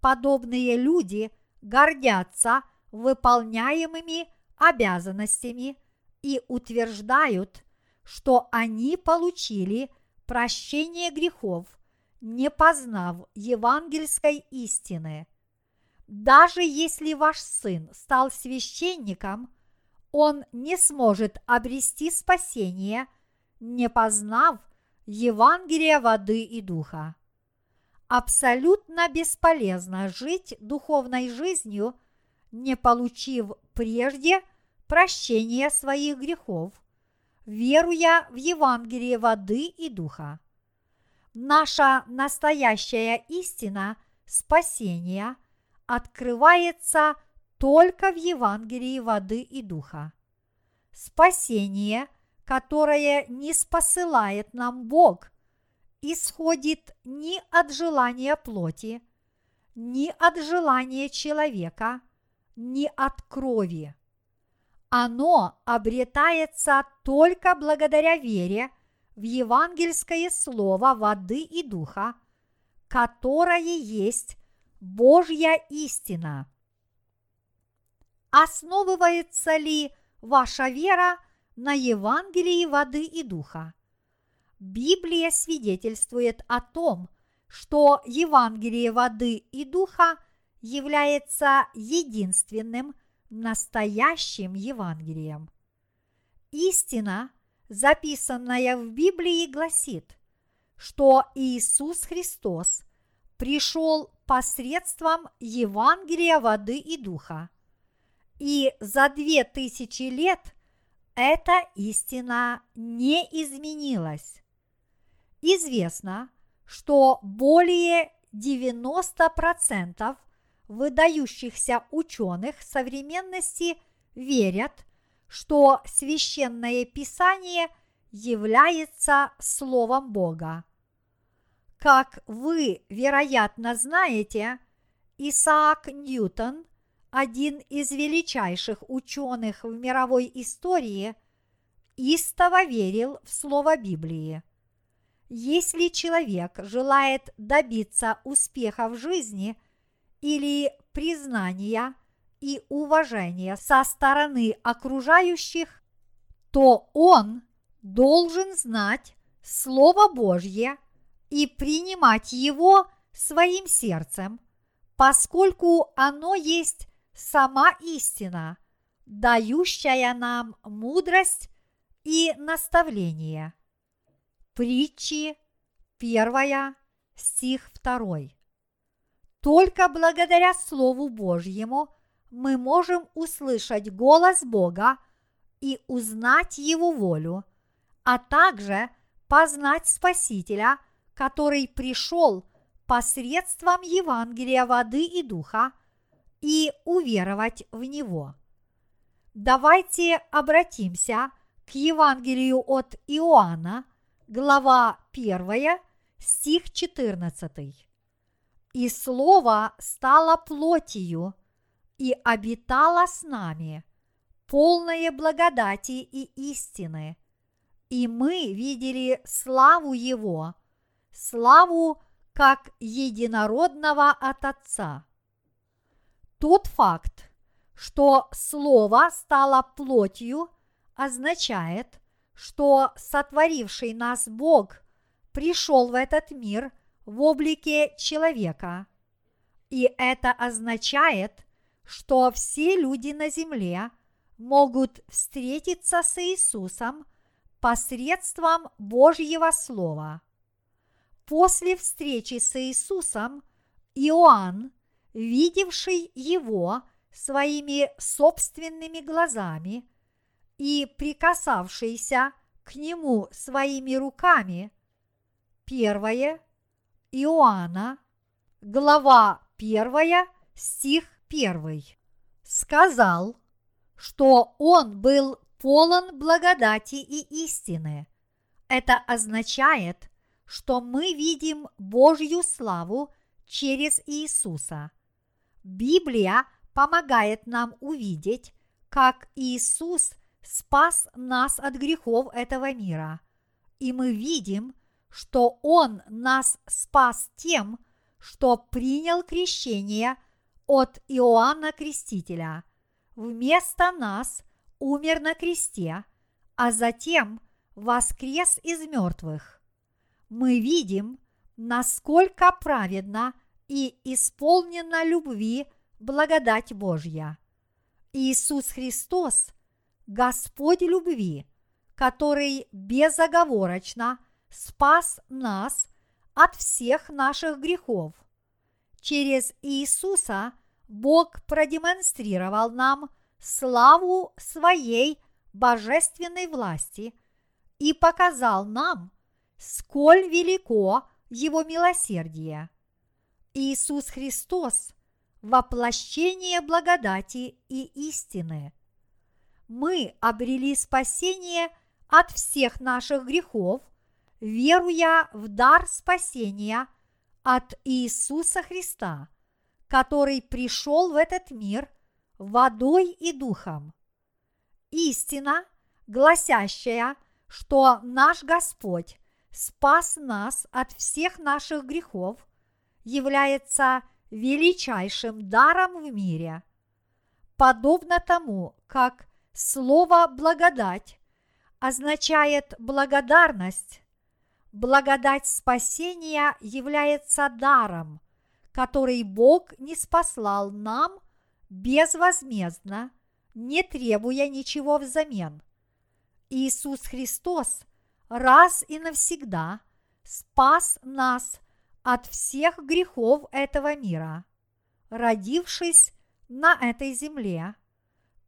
Подобные люди гордятся выполняемыми обязанностями и утверждают, что они получили прощение грехов не познав евангельской истины. Даже если ваш сын стал священником, он не сможет обрести спасение, не познав Евангелия воды и духа. Абсолютно бесполезно жить духовной жизнью, не получив прежде прощения своих грехов, веруя в Евангелие воды и духа наша настоящая истина спасения открывается только в Евангелии воды и духа. Спасение, которое не спосылает нам Бог, исходит ни от желания плоти, ни от желания человека, ни от крови. Оно обретается только благодаря вере в евангельское слово воды и духа, которое есть Божья истина. Основывается ли ваша вера на Евангелии воды и духа? Библия свидетельствует о том, что Евангелие воды и духа является единственным настоящим Евангелием. Истина записанная в Библии, гласит, что Иисус Христос пришел посредством Евангелия воды и духа. И за две тысячи лет эта истина не изменилась. Известно, что более 90% выдающихся ученых современности верят, что священное писание является Словом Бога. Как вы, вероятно, знаете, Исаак Ньютон, один из величайших ученых в мировой истории, истово верил в Слово Библии. Если человек желает добиться успеха в жизни или признания и уважения со стороны окружающих, то он должен знать Слово Божье и принимать его своим сердцем, поскольку оно есть сама истина, дающая нам мудрость и наставление. Притчи, первая, стих второй. Только благодаря Слову Божьему мы можем услышать голос Бога и узнать Его волю, а также познать Спасителя, который пришел посредством Евангелия воды и духа, и уверовать в Него. Давайте обратимся к Евангелию от Иоанна – глава 1, стих 14. «И Слово стало плотью и обитало с нами, полное благодати и истины, и мы видели славу Его, славу как единородного от Отца». Тот факт, что Слово стало плотью, означает – что сотворивший нас Бог пришел в этот мир в облике человека. И это означает, что все люди на земле могут встретиться с Иисусом посредством Божьего Слова. После встречи с Иисусом Иоанн, видевший его своими собственными глазами – и прикасавшийся к нему своими руками. Первое Иоанна, глава первая, стих первый, сказал, что он был полон благодати и истины. Это означает, что мы видим Божью славу через Иисуса. Библия помогает нам увидеть, как Иисус – спас нас от грехов этого мира. И мы видим, что Он нас спас тем, что принял крещение от Иоанна Крестителя. Вместо нас умер на кресте, а затем воскрес из мертвых. Мы видим, насколько праведна и исполнена любви благодать Божья. Иисус Христос Господь любви, который безоговорочно спас нас от всех наших грехов. Через Иисуса Бог продемонстрировал нам славу своей божественной власти и показал нам, сколь велико Его милосердие. Иисус Христос – воплощение благодати и истины – мы обрели спасение от всех наших грехов, веруя в дар спасения от Иисуса Христа, который пришел в этот мир водой и духом. Истина, гласящая, что наш Господь спас нас от всех наших грехов, является величайшим даром в мире. Подобно тому, как Слово «благодать» означает благодарность. Благодать спасения является даром, который Бог не спаслал нам безвозмездно, не требуя ничего взамен. Иисус Христос раз и навсегда спас нас от всех грехов этого мира, родившись на этой земле –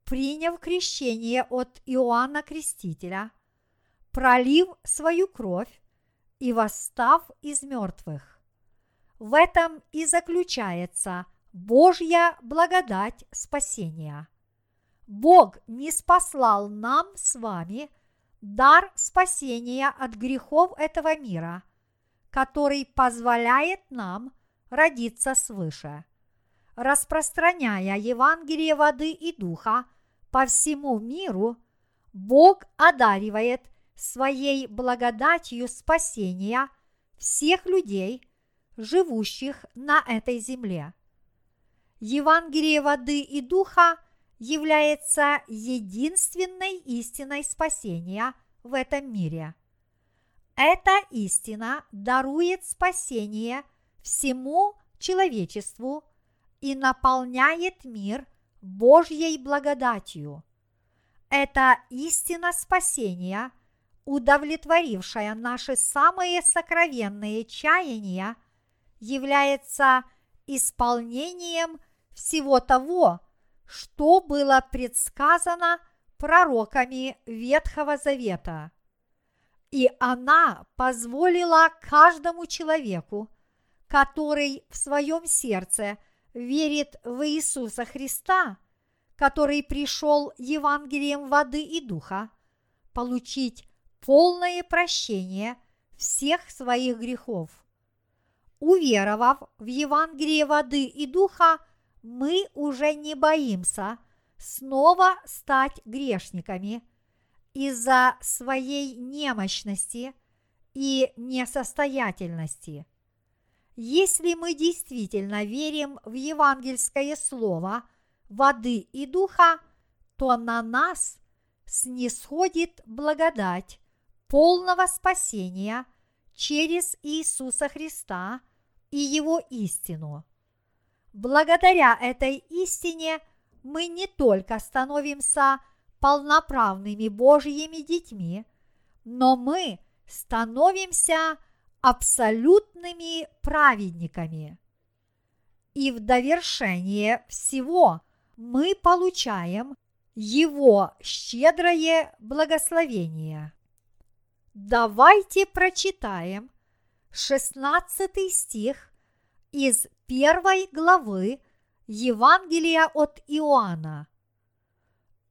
приняв крещение от Иоанна Крестителя, пролив свою кровь и восстав из мертвых. В этом и заключается Божья благодать спасения. Бог не спаслал нам с вами дар спасения от грехов этого мира, который позволяет нам родиться свыше. Распространяя Евангелие воды и духа по всему миру, Бог одаривает своей благодатью спасения всех людей, живущих на этой земле. Евангелие воды и духа является единственной истиной спасения в этом мире. Эта истина дарует спасение всему человечеству и наполняет мир Божьей благодатью. Это истина спасения, удовлетворившая наши самые сокровенные чаяния, является исполнением всего того, что было предсказано пророками Ветхого Завета. И она позволила каждому человеку, который в своем сердце верит в Иисуса Христа, который пришел Евангелием воды и духа, получить полное прощение всех своих грехов. Уверовав в Евангелие воды и духа, мы уже не боимся снова стать грешниками из-за своей немощности и несостоятельности. Если мы действительно верим в евангельское слово воды и духа, то на нас снисходит благодать полного спасения через Иисуса Христа и Его истину. Благодаря этой истине мы не только становимся полноправными Божьими детьми, но мы становимся абсолютными праведниками. И в довершение всего мы получаем Его щедрое благословение. Давайте прочитаем 16 стих из первой главы Евангелия от Иоанна.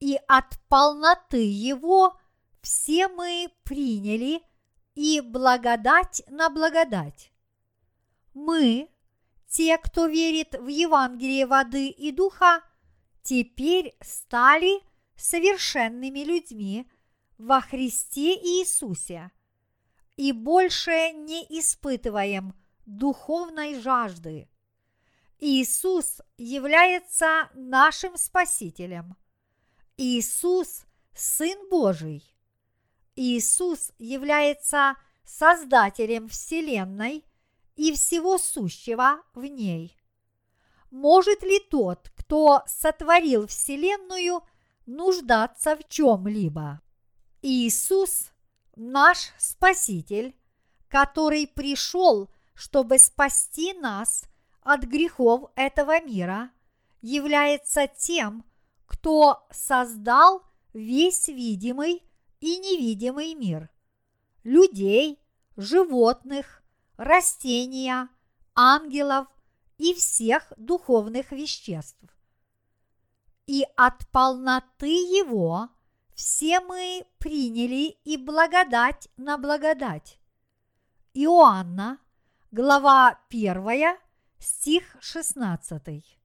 И от полноты его все мы приняли и благодать на благодать. Мы, те, кто верит в Евангелие воды и духа, теперь стали совершенными людьми во Христе Иисусе и больше не испытываем духовной жажды. Иисус является нашим Спасителем. Иисус – Сын Божий. Иисус является Создателем Вселенной и всего сущего в ней. Может ли тот, кто сотворил Вселенную, нуждаться в чем-либо? Иисус – наш Спаситель, который пришел, чтобы спасти нас – от грехов этого мира является тем, кто создал весь видимый и невидимый мир – людей, животных, растения, ангелов и всех духовных веществ. И от полноты Его все мы приняли и благодать на благодать. Иоанна, глава 1, стих 16.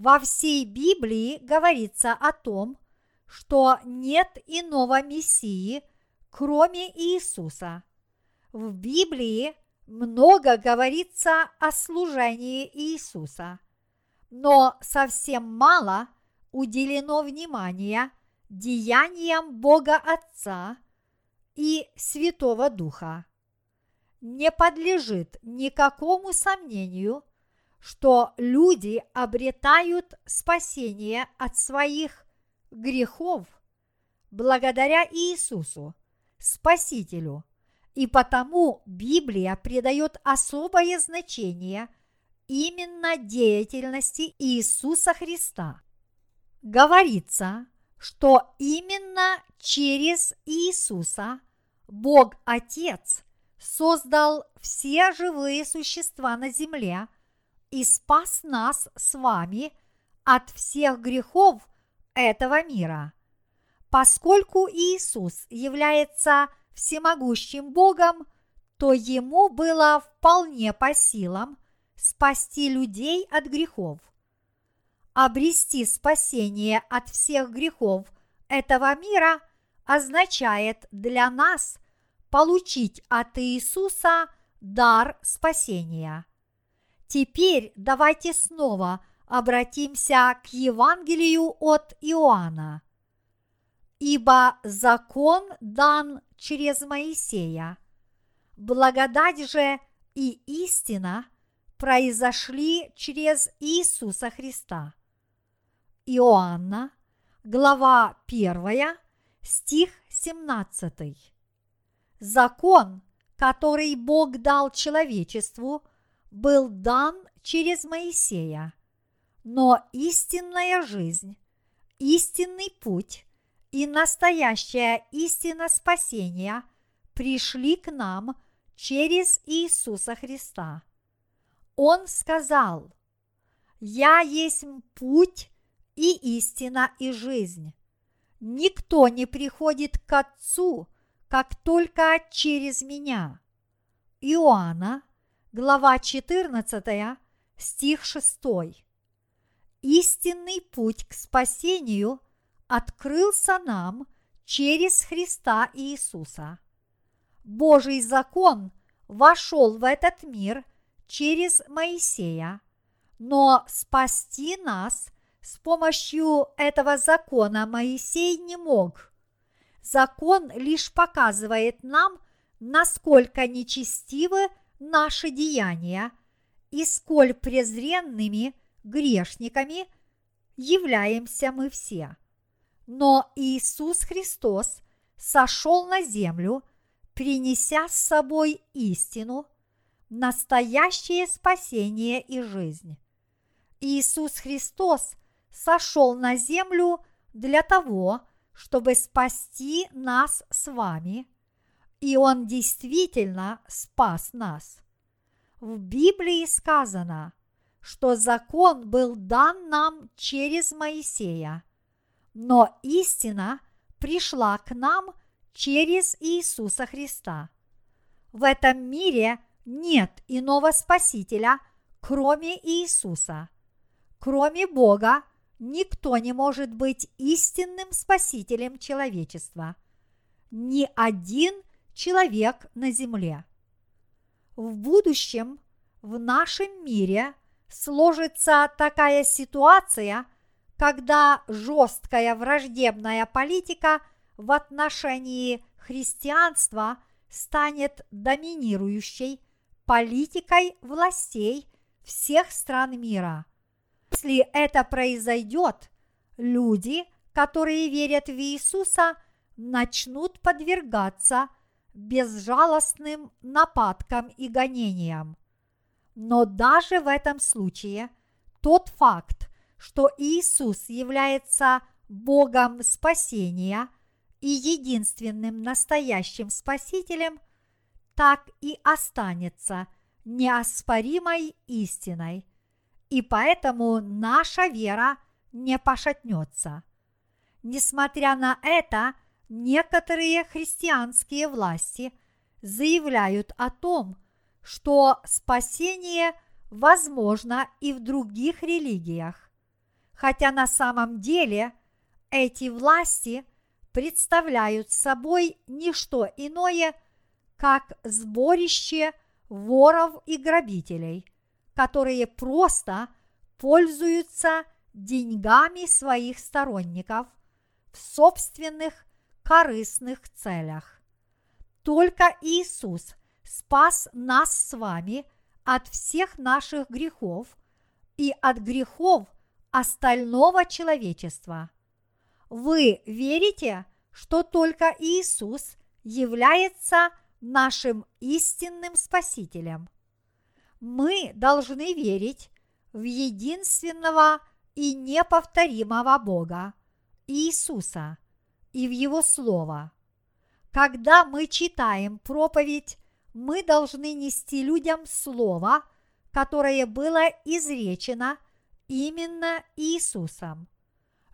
Во всей Библии говорится о том, что нет иного Мессии, кроме Иисуса. В Библии много говорится о служении Иисуса, но совсем мало уделено внимания деяниям Бога Отца и Святого Духа не подлежит никакому сомнению, что люди обретают спасение от своих грехов благодаря Иисусу, Спасителю, и потому Библия придает особое значение именно деятельности Иисуса Христа. Говорится, что именно через Иисуса Бог Отец – создал все живые существа на земле и спас нас с вами от всех грехов этого мира. Поскольку Иисус является всемогущим Богом, то ему было вполне по силам спасти людей от грехов. Обрести спасение от всех грехов этого мира означает для нас получить от Иисуса дар спасения. Теперь давайте снова обратимся к Евангелию от Иоанна. Ибо закон дан через Моисея, благодать же и истина произошли через Иисуса Христа. Иоанна, глава 1, стих 17. Закон, который Бог дал человечеству, был дан через Моисея, но истинная жизнь, истинный путь и настоящая истина спасения пришли к нам через Иисуса Христа. Он сказал, «Я есть путь и истина и жизнь. Никто не приходит к Отцу, как только через меня». Иоанна, глава 14, стих 6. Истинный путь к спасению открылся нам через Христа Иисуса. Божий закон вошел в этот мир через Моисея, но спасти нас с помощью этого закона Моисей не мог. Закон лишь показывает нам, насколько нечестивы наши деяния и сколь презренными грешниками являемся мы все. Но Иисус Христос сошел на землю, принеся с собой истину, настоящее спасение и жизнь. Иисус Христос сошел на землю для того, чтобы спасти нас с вами, и Он действительно спас нас. В Библии сказано, что закон был дан нам через Моисея, но истина пришла к нам через Иисуса Христа. В этом мире нет иного Спасителя, кроме Иисуса. Кроме Бога, никто не может быть истинным Спасителем человечества. Ни один человек на земле. В будущем в нашем мире сложится такая ситуация, когда жесткая враждебная политика в отношении христианства станет доминирующей политикой властей всех стран мира. Если это произойдет, люди, которые верят в Иисуса, начнут подвергаться безжалостным нападкам и гонениям. Но даже в этом случае тот факт, что Иисус является Богом спасения и единственным настоящим Спасителем, так и останется неоспоримой истиной, и поэтому наша вера не пошатнется. Несмотря на это, некоторые христианские власти заявляют о том, что спасение возможно и в других религиях, хотя на самом деле эти власти представляют собой не что иное, как сборище воров и грабителей, которые просто пользуются деньгами своих сторонников в собственных корыстных целях. Только Иисус спас нас с вами от всех наших грехов и от грехов остального человечества. Вы верите, что только Иисус является нашим истинным Спасителем? Мы должны верить в единственного и неповторимого Бога, Иисуса, и в Его Слово. Когда мы читаем проповедь мы должны нести людям Слово, которое было изречено именно Иисусом.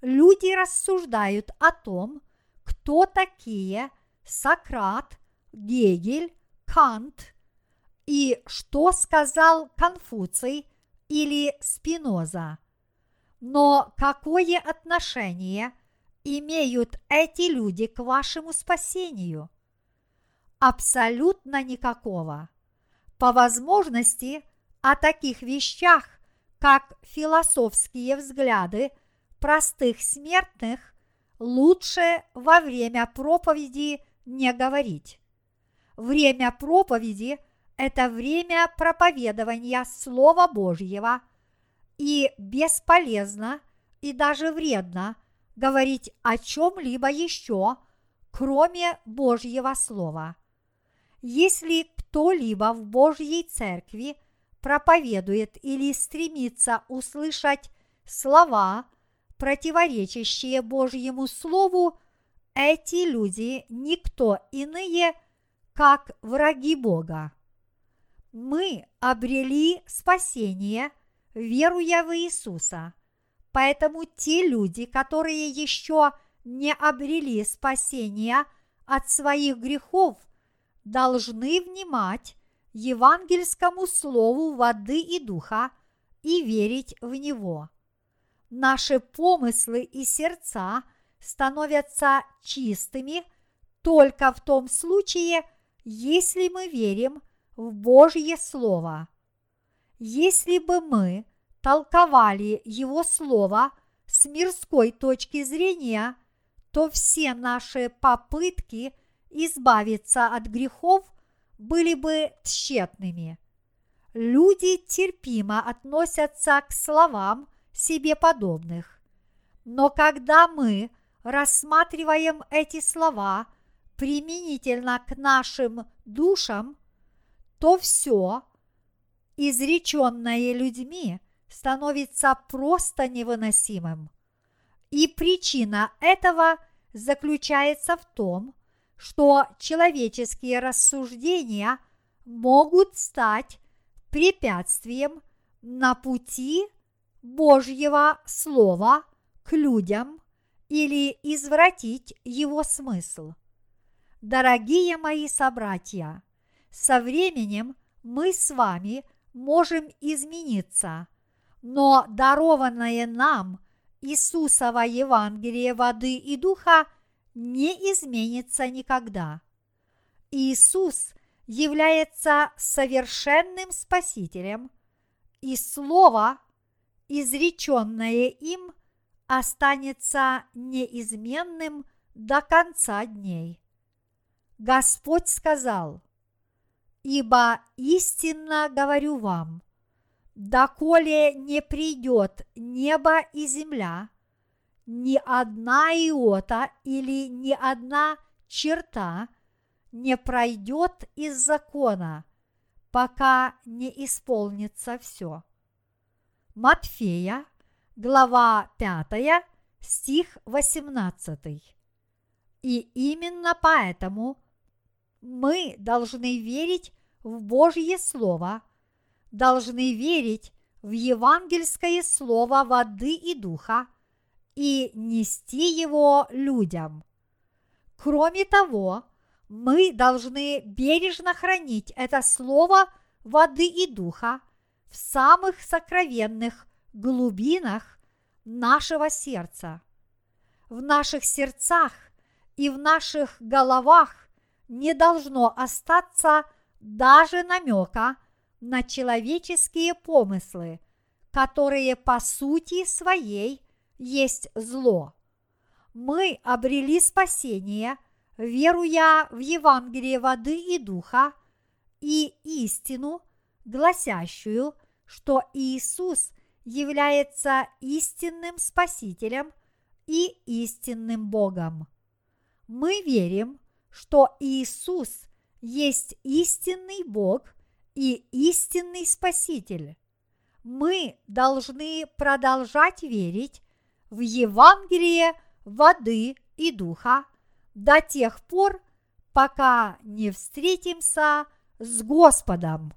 Люди рассуждают о том, кто такие Сократ, Гегель, Кант И что сказал Конфуций или Спиноза? Но какое отношение имеют эти люди к вашему спасению? Абсолютно никакого. По возможности о таких вещах, как философские взгляды простых смертных, лучше во время проповеди не говорить. Время проповеди – это время проповедования Слова Божьего, и бесполезно и даже вредно говорить о чем-либо еще, кроме Божьего Слова. Если кто-либо в Божьей Церкви проповедует или стремится услышать слова, противоречащие Божьему Слову, эти люди никто иные – как враги Бога. Мы обрели спасение, веруя в Иисуса. Поэтому те люди, которые еще не обрели спасения от своих грехов, должны внимать евангельскому слову воды и духа и верить в него. Наши помыслы и сердца становятся чистыми только в том случае, если мы верим в Божье Слово. Если бы мы толковали Его Слово с мирской точки зрения, то все наши попытки избавиться от грехов были бы тщетными. Люди терпимо относятся к словам себе подобных. Но когда мы рассматриваем эти слова применительно к нашим душам, то все, изреченное людьми, становится просто невыносимым. И причина этого заключается в том, что человеческие рассуждения могут стать препятствием на пути Божьего Слова к людям или извратить его смысл – Дорогие мои собратья, со временем мы с вами можем измениться, но дарованное нам Иисусово Евангелие воды и духа не изменится никогда. Иисус является совершенным Спасителем, и Слово, изреченное им, останется неизменным до конца дней. Господь сказал, «Ибо истинно говорю вам, доколе не придет небо и земля, ни одна иота или ни одна черта не пройдет из закона, пока не исполнится все. Матфея, глава 5, стих 18. И именно поэтому – мы должны верить в Божье Слово, должны верить в евангельское Слово воды и духа и нести его людям. Кроме того, мы должны бережно хранить это Слово воды и духа в самых сокровенных глубинах нашего сердца. В наших сердцах и в наших головах не должно остаться даже намека на человеческие помыслы, которые по сути своей есть зло. Мы обрели спасение, веруя в Евангелие воды и духа и истину, гласящую, что Иисус является истинным Спасителем и истинным Богом. Мы верим, что Иисус есть истинный Бог и истинный Спаситель. Мы должны продолжать верить в Евангелие воды и духа до тех пор, пока не встретимся с Господом.